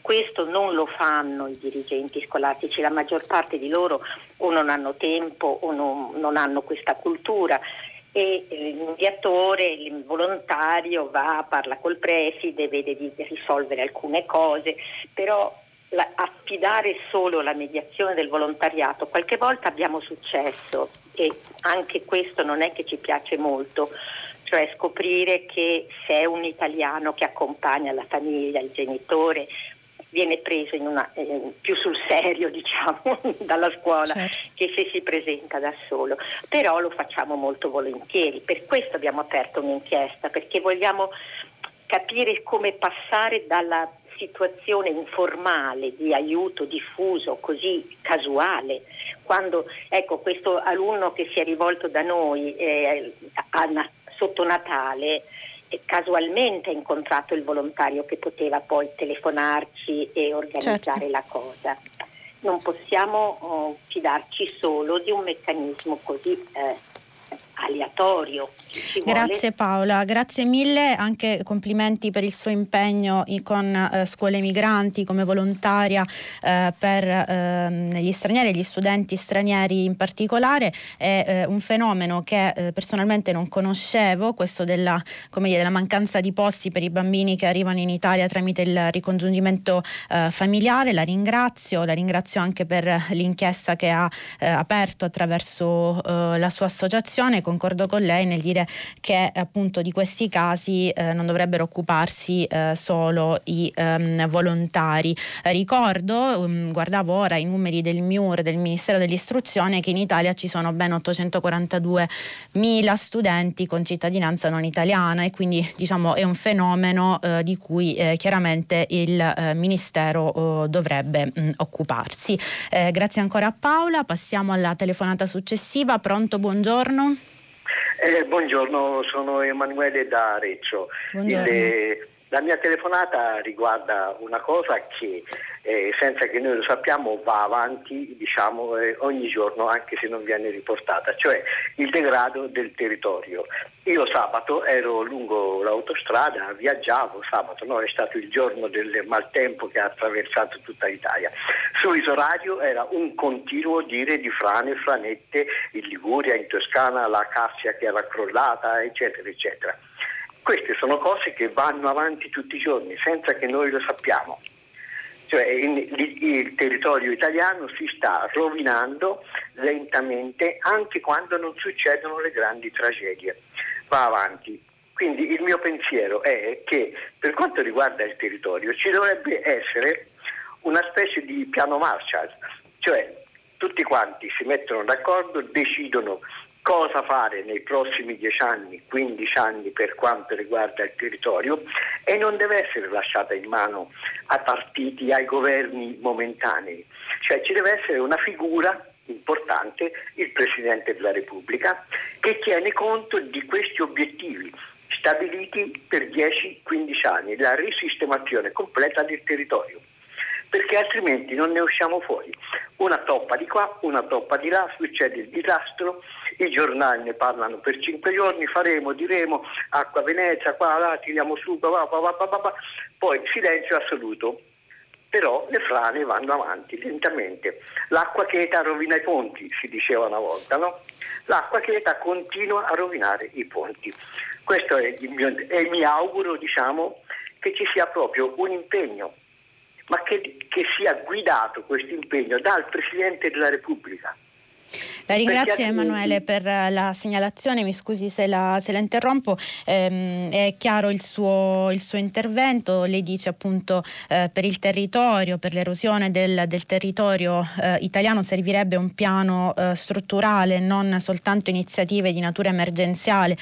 Questo non lo fanno i dirigenti scolastici, la maggior parte di loro o non hanno tempo o non, non hanno questa cultura e il mediatore, il volontario va, parla col preside, vede di risolvere alcune cose, però la, affidare solo la mediazione del volontariato, qualche volta abbiamo successo e anche questo non è che ci piace molto, cioè scoprire che se è un italiano che accompagna la famiglia, il genitore, viene preso una, eh, più sul serio diciamo, dalla scuola certo. che se si presenta da solo, però lo facciamo molto volentieri, per questo abbiamo aperto un'inchiesta, perché vogliamo capire come passare dalla situazione informale di aiuto diffuso, così casuale, quando ecco, questo alunno che si è rivolto da noi eh, a, sotto Natale eh, casualmente ha incontrato il volontario che poteva poi telefonarci e organizzare certo. la cosa. Non possiamo oh, fidarci solo di un meccanismo così eh, aleatorio. Grazie Paola, grazie mille, anche complimenti per il suo impegno con eh, scuole migranti come volontaria eh, per eh, gli stranieri e gli studenti stranieri in particolare. È eh, un fenomeno che eh, personalmente non conoscevo, questo della, dire, della, mancanza di posti per i bambini che arrivano in Italia tramite il ricongiungimento eh, familiare. La ringrazio, la ringrazio anche per l'inchiesta che ha aperto attraverso la sua associazione concordo con lei nel dire che appunto di questi casi eh, non dovrebbero occuparsi eh, solo i ehm, volontari. ricordo, um, guardavo ora i numeri del MIUR, del Ministero dell'Istruzione, che in Italia ci sono ben 842 mila studenti con cittadinanza non italiana e quindi diciamo è un fenomeno eh, di cui eh, chiaramente il eh, Ministero oh, dovrebbe mh, mm, occuparsi. Eh, grazie ancora a Paola, passiamo alla telefonata successiva. Pronto, buongiorno. Eh, buongiorno, sono Emanuele da Arezzo. Il, la mia telefonata riguarda una cosa che eh, senza che noi lo sappiamo va avanti diciamo, eh, ogni giorno anche se non viene riportata, cioè il degrado del territorio. Io sabato ero lungo l'autostrada, viaggiavo sabato, no? è stato il giorno del maltempo che ha attraversato tutta l'Italia. Sull'isoradio era un continuo dire di frane franette in Liguria, in Toscana, la cassia che era crollata, eccetera, eccetera. Queste sono cose che vanno avanti tutti i giorni senza che noi lo sappiamo cioè il, il, territorio italiano si sta rovinando lentamente anche quando non succedono le grandi tragedie. Va avanti. Quindi il mio pensiero è che per quanto riguarda il territorio ci dovrebbe essere una specie di piano Marshall, cioè tutti quanti si mettono d'accordo, decidono cosa fare nei prossimi 10 anni, 15 anni per quanto riguarda il territorio e non deve essere lasciata in mano a partiti, ai governi momentanei, cioè ci deve essere una figura importante, il Presidente della Repubblica, che tiene conto di questi obiettivi stabiliti per 10-15 anni, la risistemazione completa del territorio perché altrimenti non ne usciamo fuori. Una toppa di qua, una toppa di là, succede il disastro, i giornali ne parlano per cinque giorni, faremo, diremo, acqua Venezia, qua, là, tiriamo su, qua, qua, qua, qua, poi silenzio assoluto. Però le frane vanno avanti lentamente. L'acqua cheta rovina i ponti, si diceva una volta, no? L'acqua cheta continua a rovinare i ponti. Questo è il mio, e mi auguro, diciamo, che ci sia proprio un impegno ma che, che sia guidato questo impegno dal Presidente della Repubblica la ringrazio Emanuele per la segnalazione, mi scusi se la, se la interrompo, eh, è chiaro il suo, il suo, intervento, lei dice appunto eh, per il territorio, per l'erosione del, del territorio eh, italiano servirebbe un piano eh, strutturale, non soltanto iniziative di natura emergenziale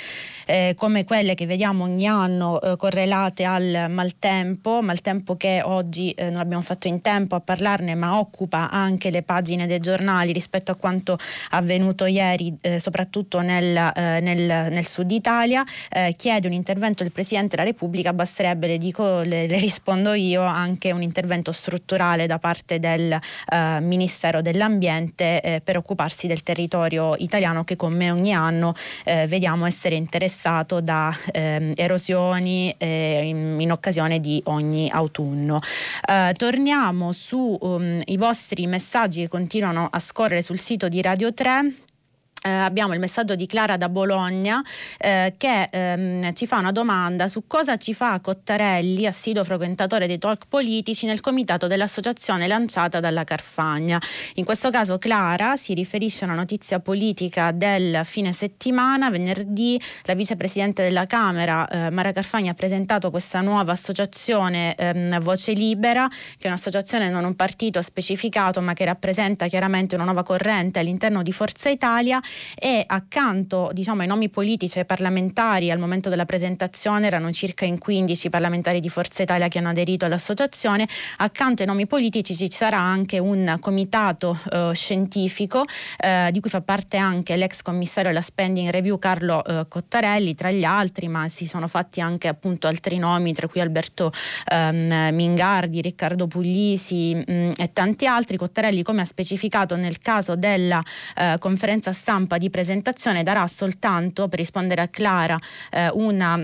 eh, come quelle che vediamo ogni anno eh, correlate al maltempo, maltempo che oggi non abbiamo fatto in tempo a parlarne ma occupa anche le pagine dei giornali rispetto a quanto avvenuto ieri eh, soprattutto nel, eh, nel, nel, sud Italia, eh, chiede un intervento del Presidente della Repubblica, basterebbe, le, dico, le, le rispondo io, anche un intervento strutturale da parte del eh, Ministero dell'Ambiente eh, per occuparsi del territorio italiano che come ogni anno vediamo essere interessato da ehm, erosioni in, in, occasione di ogni autunno. torniamo sui um, vostri messaggi che continuano a scorrere sul sito di Radio 3 Verán eh, abbiamo il messaggio di Clara da Bologna eh, che ehm, ci fa una domanda su cosa ci fa Cottarelli, assiduo frequentatore dei talk politici, nel comitato dell'associazione lanciata dalla Carfagna. In questo caso Clara si riferisce a una notizia politica del fine settimana. Venerdì la vicepresidente della Camera, eh, Mara Carfagna, ha presentato questa nuova associazione ehm, Voce Libera, che è un'associazione non un partito specificato ma che rappresenta chiaramente una nuova corrente all'interno di Forza Italia e accanto diciamo, ai nomi politici e parlamentari al momento della presentazione erano circa in 15 parlamentari di Forza Italia che hanno aderito all'associazione, accanto ai nomi politici ci sarà anche un comitato eh, scientifico eh, di cui fa parte anche l'ex commissario alla spending review Carlo eh, Cottarelli tra gli altri, ma si sono fatti anche appunto altri nomi tra cui Alberto ehm, Mingardi, Riccardo Puglisi mh, mm, e tanti altri. Cottarelli come ha specificato nel caso della eh, conferenza stampa di presentazione darà soltanto per rispondere a Clara eh, una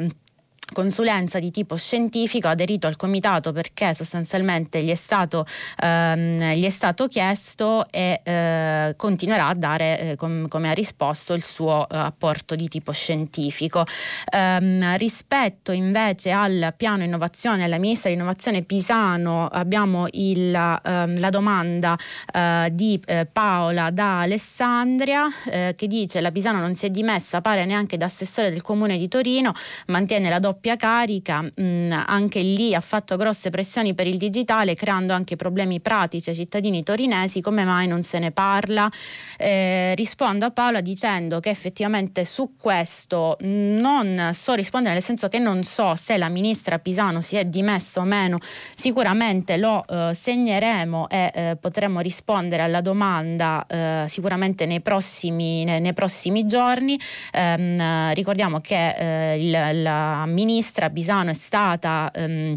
consulenza di tipo scientifico, ha aderito al comitato perché sostanzialmente gli è stato, ehm, gli è stato chiesto e eh, continuerà a dare, eh, com- come ha risposto, il suo eh, apporto di tipo scientifico. Ehm, rispetto invece al piano innovazione, alla ministra di innovazione Pisano, abbiamo il, ehm, la domanda eh, di eh, Paola da Alessandria eh, che dice la Pisano non si è dimessa, pare neanche da assessore del comune di Torino, mantiene la doppia doppia carica, mh, mm, anche lì ha fatto grosse pressioni per il digitale creando anche problemi pratici ai cittadini torinesi, come mai non se ne parla? Eh, rispondo a Paola dicendo che effettivamente su questo non so rispondere, nel senso che non so se la ministra Pisano si è dimessa o meno, sicuramente lo eh, segneremo e eh, potremo rispondere alla domanda eh, sicuramente nei prossimi, nei, nei prossimi giorni. Ehm, ricordiamo che eh, il, la ministra ministra Bisano è stata... Um,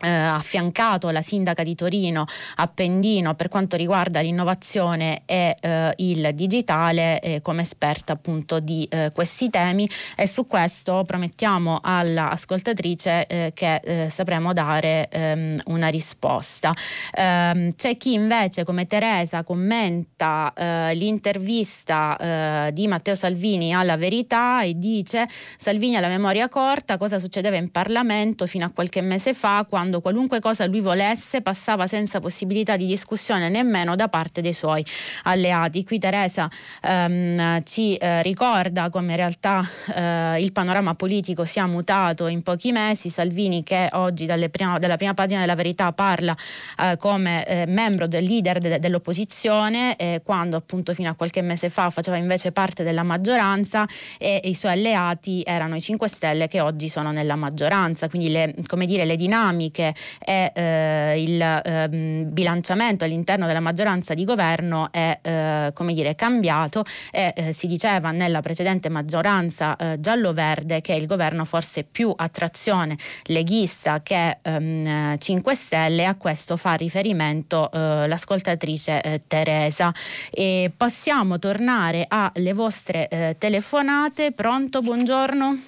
eh, affiancato la sindaca di Torino Appendino per quanto riguarda l'innovazione e eh, il digitale eh, come esperta appunto di eh, questi temi e su questo promettiamo all'ascoltatrice eh, che eh, sapremo dare ehm, una risposta. Ehm, c'è chi invece come Teresa commenta l'intervista di Matteo Salvini alla verità e dice Salvini ha la memoria corta, cosa succedeva in Parlamento fino a qualche mese fa quando quando qualunque cosa lui volesse passava senza possibilità di discussione nemmeno da parte dei suoi alleati. Qui Teresa ehm, ci eh, ricorda come in realtà eh, il panorama politico sia mutato in pochi mesi. Salvini che oggi prima, dalla prima pagina della verità parla eh, come eh, membro del leader de- dell'opposizione, quando appunto fino a qualche mese fa faceva invece parte della maggioranza e i suoi alleati erano i 5 Stelle che oggi sono nella maggioranza. Quindi le, dire, le dinamiche politiche e eh, il eh, bilanciamento all'interno della maggioranza di governo è eh, come dire, cambiato e eh, si diceva nella precedente maggioranza eh, giallo-verde che il governo forse più attrazione leghista che ehm, 5 Stelle e a questo fa riferimento eh, l'ascoltatrice Teresa. E possiamo tornare alle vostre telefonate. Pronto, buongiorno.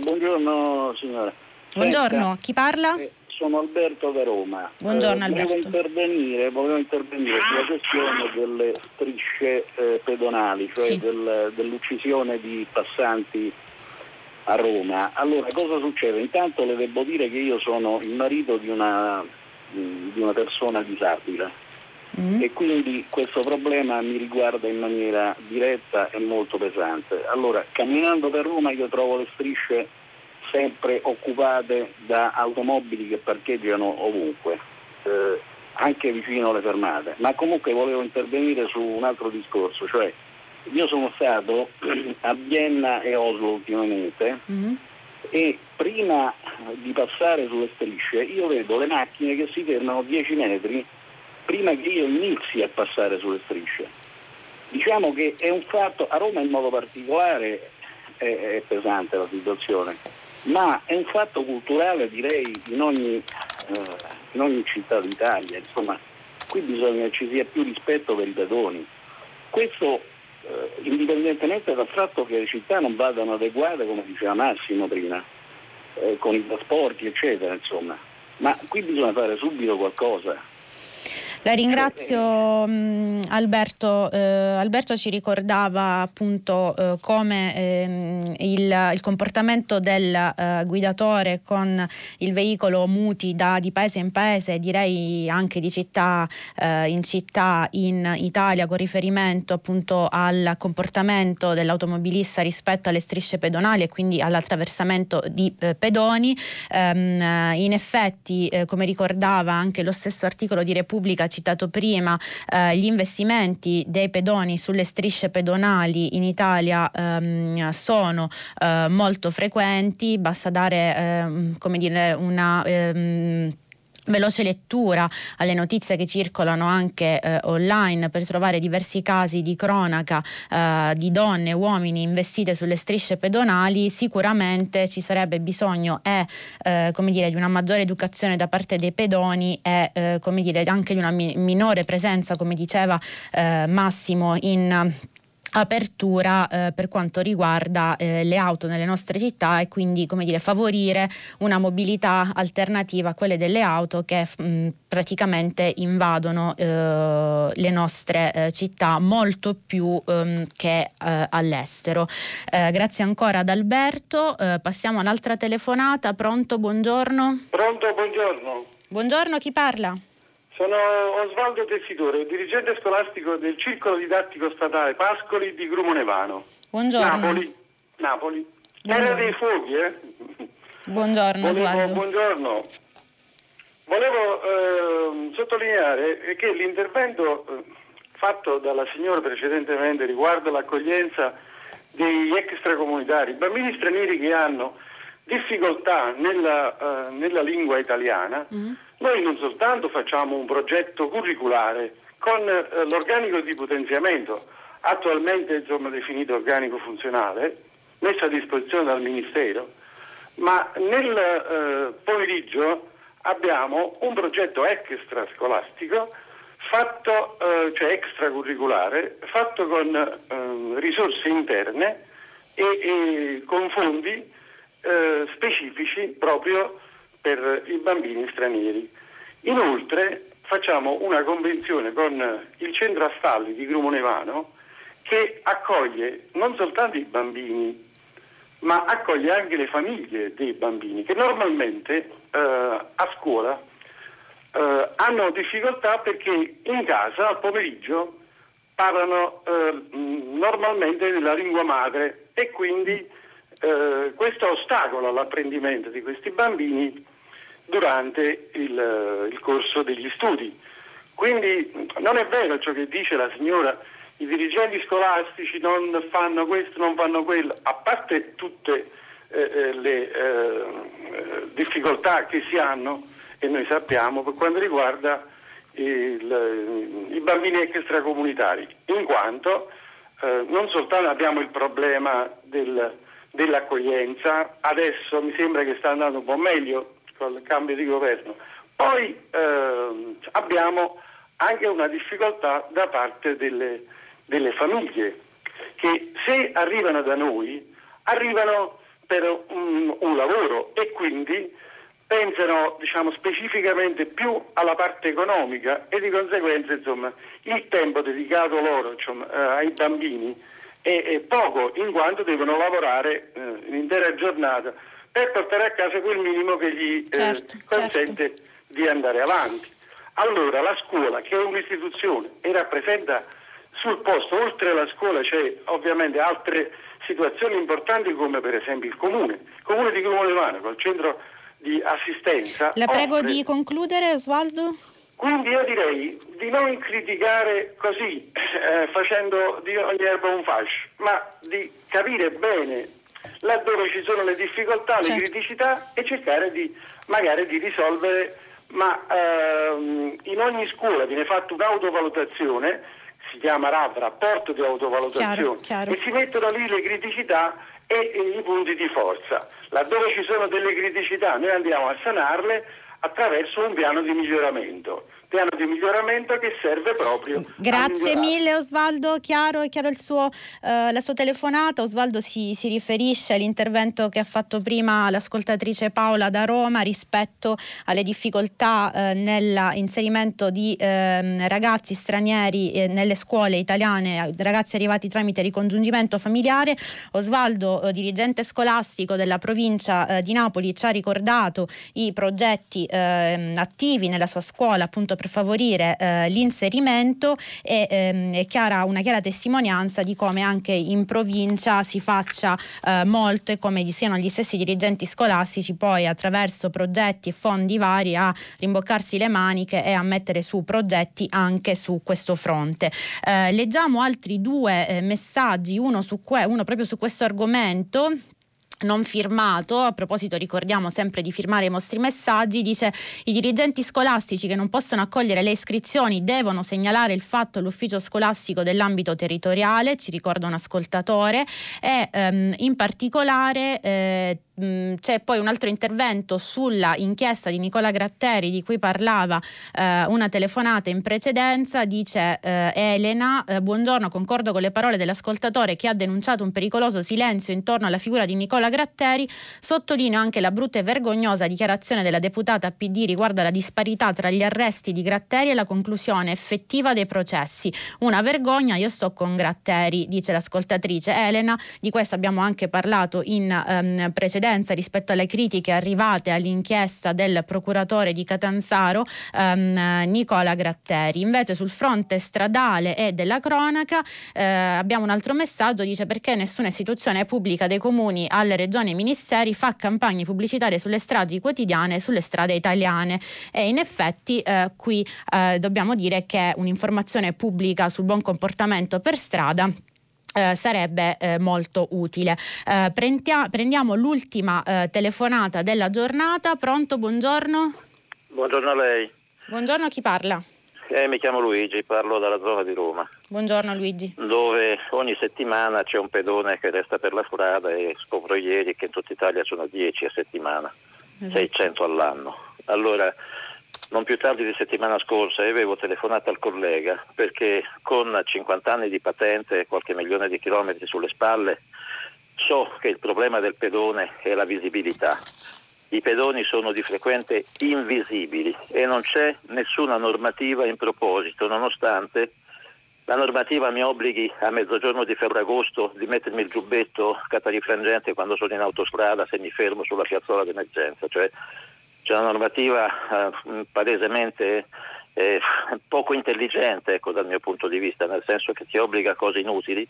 buongiorno signora. Buongiorno, Senta, chi parla? Sono Alberto da Roma. Buongiorno eh, Alberto. Volevo intervenire, volevo intervenire sulla questione delle strisce eh, pedonali, cioè sì. del, dell'uccisione di passanti a Roma. Allora, cosa succede? Intanto le devo dire che io sono il marito di una, di una persona disabile. Mm. E quindi questo problema mi riguarda in maniera diretta e molto pesante. Allora, camminando per Roma io trovo le strisce sempre occupate da automobili che parcheggiano ovunque, eh, anche vicino alle fermate. Ma comunque volevo intervenire su un altro discorso, cioè io sono stato a Vienna e Oslo ultimamente mm-hmm. e prima di passare sulle strisce io vedo le macchine che si fermano 10 metri prima che io inizi a passare sulle strisce. Diciamo che è un fatto, a Roma in modo particolare è, è pesante la situazione ma è un fatto culturale direi in ogni, eh, in ogni città d'Italia, insomma qui bisogna che ci sia più rispetto per i pedoni. Questo eh, indipendentemente dal fatto che le città non vadano adeguate, come diceva Massimo prima, eh, con i trasporti eccetera, insomma. Ma qui bisogna fare subito qualcosa la ringrazio mh, Alberto. Eh, Alberto ci ricordava appunto eh, come eh, il, il, comportamento del eh, guidatore con il veicolo muti da, di paese in paese, direi anche di città eh, in città in Italia, con riferimento appunto al comportamento dell'automobilista rispetto alle strisce pedonali e quindi all'attraversamento di eh, pedoni. Ehm, in effetti, come ricordava anche lo stesso articolo di Repubblica citato prima, eh, gli investimenti dei pedoni sulle strisce pedonali in Italia ehm, sono eh, molto frequenti, basta dare ehm, come dire, una ehm, veloce lettura alle notizie che circolano anche eh, online per trovare diversi casi di cronaca eh, di donne e uomini investite sulle strisce pedonali, sicuramente ci sarebbe bisogno e, eh, dire, di una maggiore educazione da parte dei pedoni e eh, come dire, anche di una mi- minore presenza, come diceva eh, Massimo, in apertura eh, per quanto riguarda eh, le auto nelle nostre città e quindi come dire, favorire una mobilità alternativa a quelle delle auto che mh, praticamente invadono eh, le nostre eh, città molto più ehm, che eh, all'estero. Eh, grazie ancora ad Alberto, passiamo all'altra telefonata. Pronto, buongiorno. Pronto, buongiorno. Buongiorno, chi parla? Sono Osvaldo Tessitore, dirigente scolastico del Circolo Didattico Statale Pascoli di Grumonevano. Buongiorno. Napoli. Napoli. Terra dei fuochi, eh? Buongiorno Volevo, Osvaldo. buongiorno. Volevo eh, sottolineare che l'intervento eh, fatto dalla signora precedentemente riguardo l'accoglienza degli extracomunitari, bambini stranieri che hanno difficoltà nella, eh, nella lingua italiana, noi non soltanto facciamo un progetto curriculare con eh, l'organico di potenziamento, attualmente insomma, definito organico funzionale, messo a disposizione dal Ministero, ma nel eh, pomeriggio abbiamo un progetto extrascolastico fatto, eh, cioè extracurriculare, fatto con eh, risorse interne e, e con fondi eh, specifici proprio per i bambini stranieri. Inoltre facciamo una convenzione con il centro Astalli di Grumonevano che accoglie non soltanto i bambini ma accoglie anche le famiglie dei bambini che normalmente eh, a scuola eh, hanno difficoltà perché in casa al pomeriggio parlano eh, normalmente la lingua madre e quindi eh, questo ostacola l'apprendimento di questi bambini durante il, il corso degli studi. Quindi non è vero ciò che dice la signora i dirigenti scolastici non fanno questo, non fanno quello, a parte tutte eh, eh, le eh, difficoltà che si hanno, e noi sappiamo, per quanto riguarda il, i bambini extracomunitari, in quanto eh, non soltanto abbiamo il problema del, dell'accoglienza, adesso mi sembra che sta andando un po' meglio il cambio di governo, poi ehm, abbiamo anche una difficoltà da parte delle delle famiglie che se arrivano da noi arrivano per un, un lavoro e quindi pensano diciamo, specificamente più alla parte economica e di conseguenza insomma, il tempo dedicato loro insomma, eh, ai bambini è, è, poco in quanto devono lavorare eh, l'intera giornata per portare a casa quel minimo che gli certo, eh, consente certo. di andare avanti. Allora la scuola che è un'istituzione e rappresenta sul posto, oltre alla scuola, c'è ovviamente altre situazioni importanti come per esempio il comune, il comune di Crumolevano col centro di assistenza. La prego offre... di concludere Osvaldo. Quindi io direi di non criticare così, eh, facendo di ogni erba un fascio, ma di capire bene laddove ci sono le difficoltà, certo. le criticità e cercare di magari di risolvere, ma ehm, in ogni scuola viene fatta un'autovalutazione si chiama RAV, rapporto di autovalutazione, chiaro, chiaro. e si mettono lì le criticità e, e i punti di forza. Laddove ci sono delle criticità noi andiamo a sanarle attraverso un piano di miglioramento piano di miglioramento che serve proprio. Grazie mille Osvaldo, chiaro, chiaro suo, eh, la sua telefonata. Osvaldo si, si, riferisce all'intervento che ha fatto prima l'ascoltatrice Paola da Roma rispetto alle difficoltà eh, nell'inserimento di eh, ragazzi stranieri eh, nelle scuole italiane, ragazzi arrivati tramite ricongiungimento familiare. Osvaldo, eh, dirigente scolastico della provincia eh, di Napoli, ci ha ricordato i progetti eh, attivi nella sua scuola appunto per favorire eh, l'inserimento e ehm, è chiara, una chiara testimonianza di come anche in provincia si faccia eh, molto e come siano gli stessi dirigenti scolastici poi attraverso progetti e fondi vari a rimboccarsi le maniche e a mettere su progetti anche su questo fronte. Eh, leggiamo altri due eh, messaggi, uno, que- uno proprio su questo argomento non firmato, a proposito ricordiamo sempre di firmare i vostri messaggi, dice i dirigenti scolastici che non possono accogliere le iscrizioni devono segnalare il fatto all'ufficio scolastico dell'ambito territoriale, ci ricorda un ascoltatore, e ehm, in particolare eh, C'è poi un altro intervento sulla inchiesta di Nicola Gratteri di cui parlava eh, una telefonata in precedenza, dice eh, Elena, eh, buongiorno, concordo con le parole dell'ascoltatore che ha denunciato un pericoloso silenzio intorno alla figura di Nicola Gratteri, sottolineo anche la brutta e vergognosa dichiarazione della deputata PD riguardo alla disparità tra gli arresti di Gratteri e la conclusione effettiva dei processi. Una vergogna, io sto con Gratteri, dice l'ascoltatrice Elena, di questo abbiamo anche parlato in ehm, precedenza precedenza rispetto alle critiche arrivate all'inchiesta del procuratore di Catanzaro ehm, Nicola Gratteri. Invece sul fronte stradale e della cronaca eh, abbiamo un altro messaggio, dice perché nessuna istituzione pubblica dei comuni alle regioni e ministeri fa campagne pubblicitarie sulle stragi quotidiane sulle strade italiane e in effetti eh, qui eh, dobbiamo dire che un'informazione pubblica sul buon comportamento per strada eh, sarebbe eh, molto utile. Eh, prendia- prendiamo l'ultima eh, telefonata della giornata. Pronto, buongiorno. Buongiorno a lei. Buongiorno, chi parla? Eh, mi chiamo Luigi, parlo dalla zona di Roma. Buongiorno Luigi. Dove ogni settimana c'è un pedone che resta per la strada e scopro ieri che in tutta Italia sono 10 a settimana, esatto. 600 all'anno. Allora non più tardi di settimana scorsa avevo telefonato al collega perché con 50 anni di patente e qualche milione di chilometri sulle spalle so che il problema del pedone è la visibilità. I pedoni sono di frequente invisibili e non c'è nessuna normativa in proposito, nonostante la normativa mi obblighi a mezzogiorno di Ferragosto di mettermi il giubbetto catarifrangente quando sono in autostrada se mi fermo sulla piazzola d'emergenza. Cioè, c'è una normativa eh, palesemente eh, poco intelligente ecco, dal mio punto di vista, nel senso che ti obbliga a cose inutili,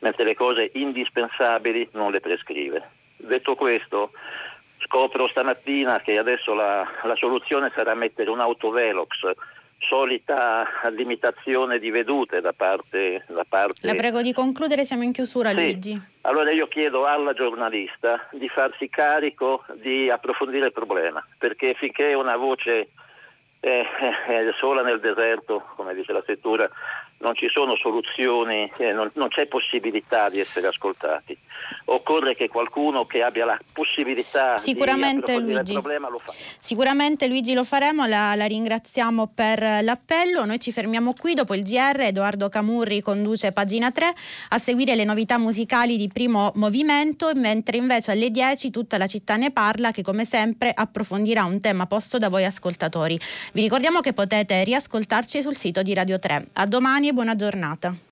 mentre le cose indispensabili non le prescrive. Detto questo, scopro stamattina che adesso la, la soluzione sarà mettere un autovelox solita limitazione di vedute da parte, da parte... La prego di concludere, siamo in chiusura sì. Luigi. Allora io chiedo alla giornalista di farsi carico di approfondire il problema, perché finché una voce è, è sola nel deserto, come dice la scrittura, non ci sono soluzioni, eh, non, non, c'è possibilità di essere ascoltati. Occorre che qualcuno che abbia la possibilità Sicuramente, di Luigi. il problema lo fa. Sicuramente Luigi lo faremo, la, la, ringraziamo per l'appello. Noi ci fermiamo qui dopo il GR. Edoardo Camurri conduce pagina 3 a seguire le novità musicali di primo movimento, mentre invece alle 10 tutta la città ne parla che come sempre approfondirà un tema posto da voi ascoltatori. Vi ricordiamo che potete riascoltarci sul sito di Radio 3. A domani buona giornata.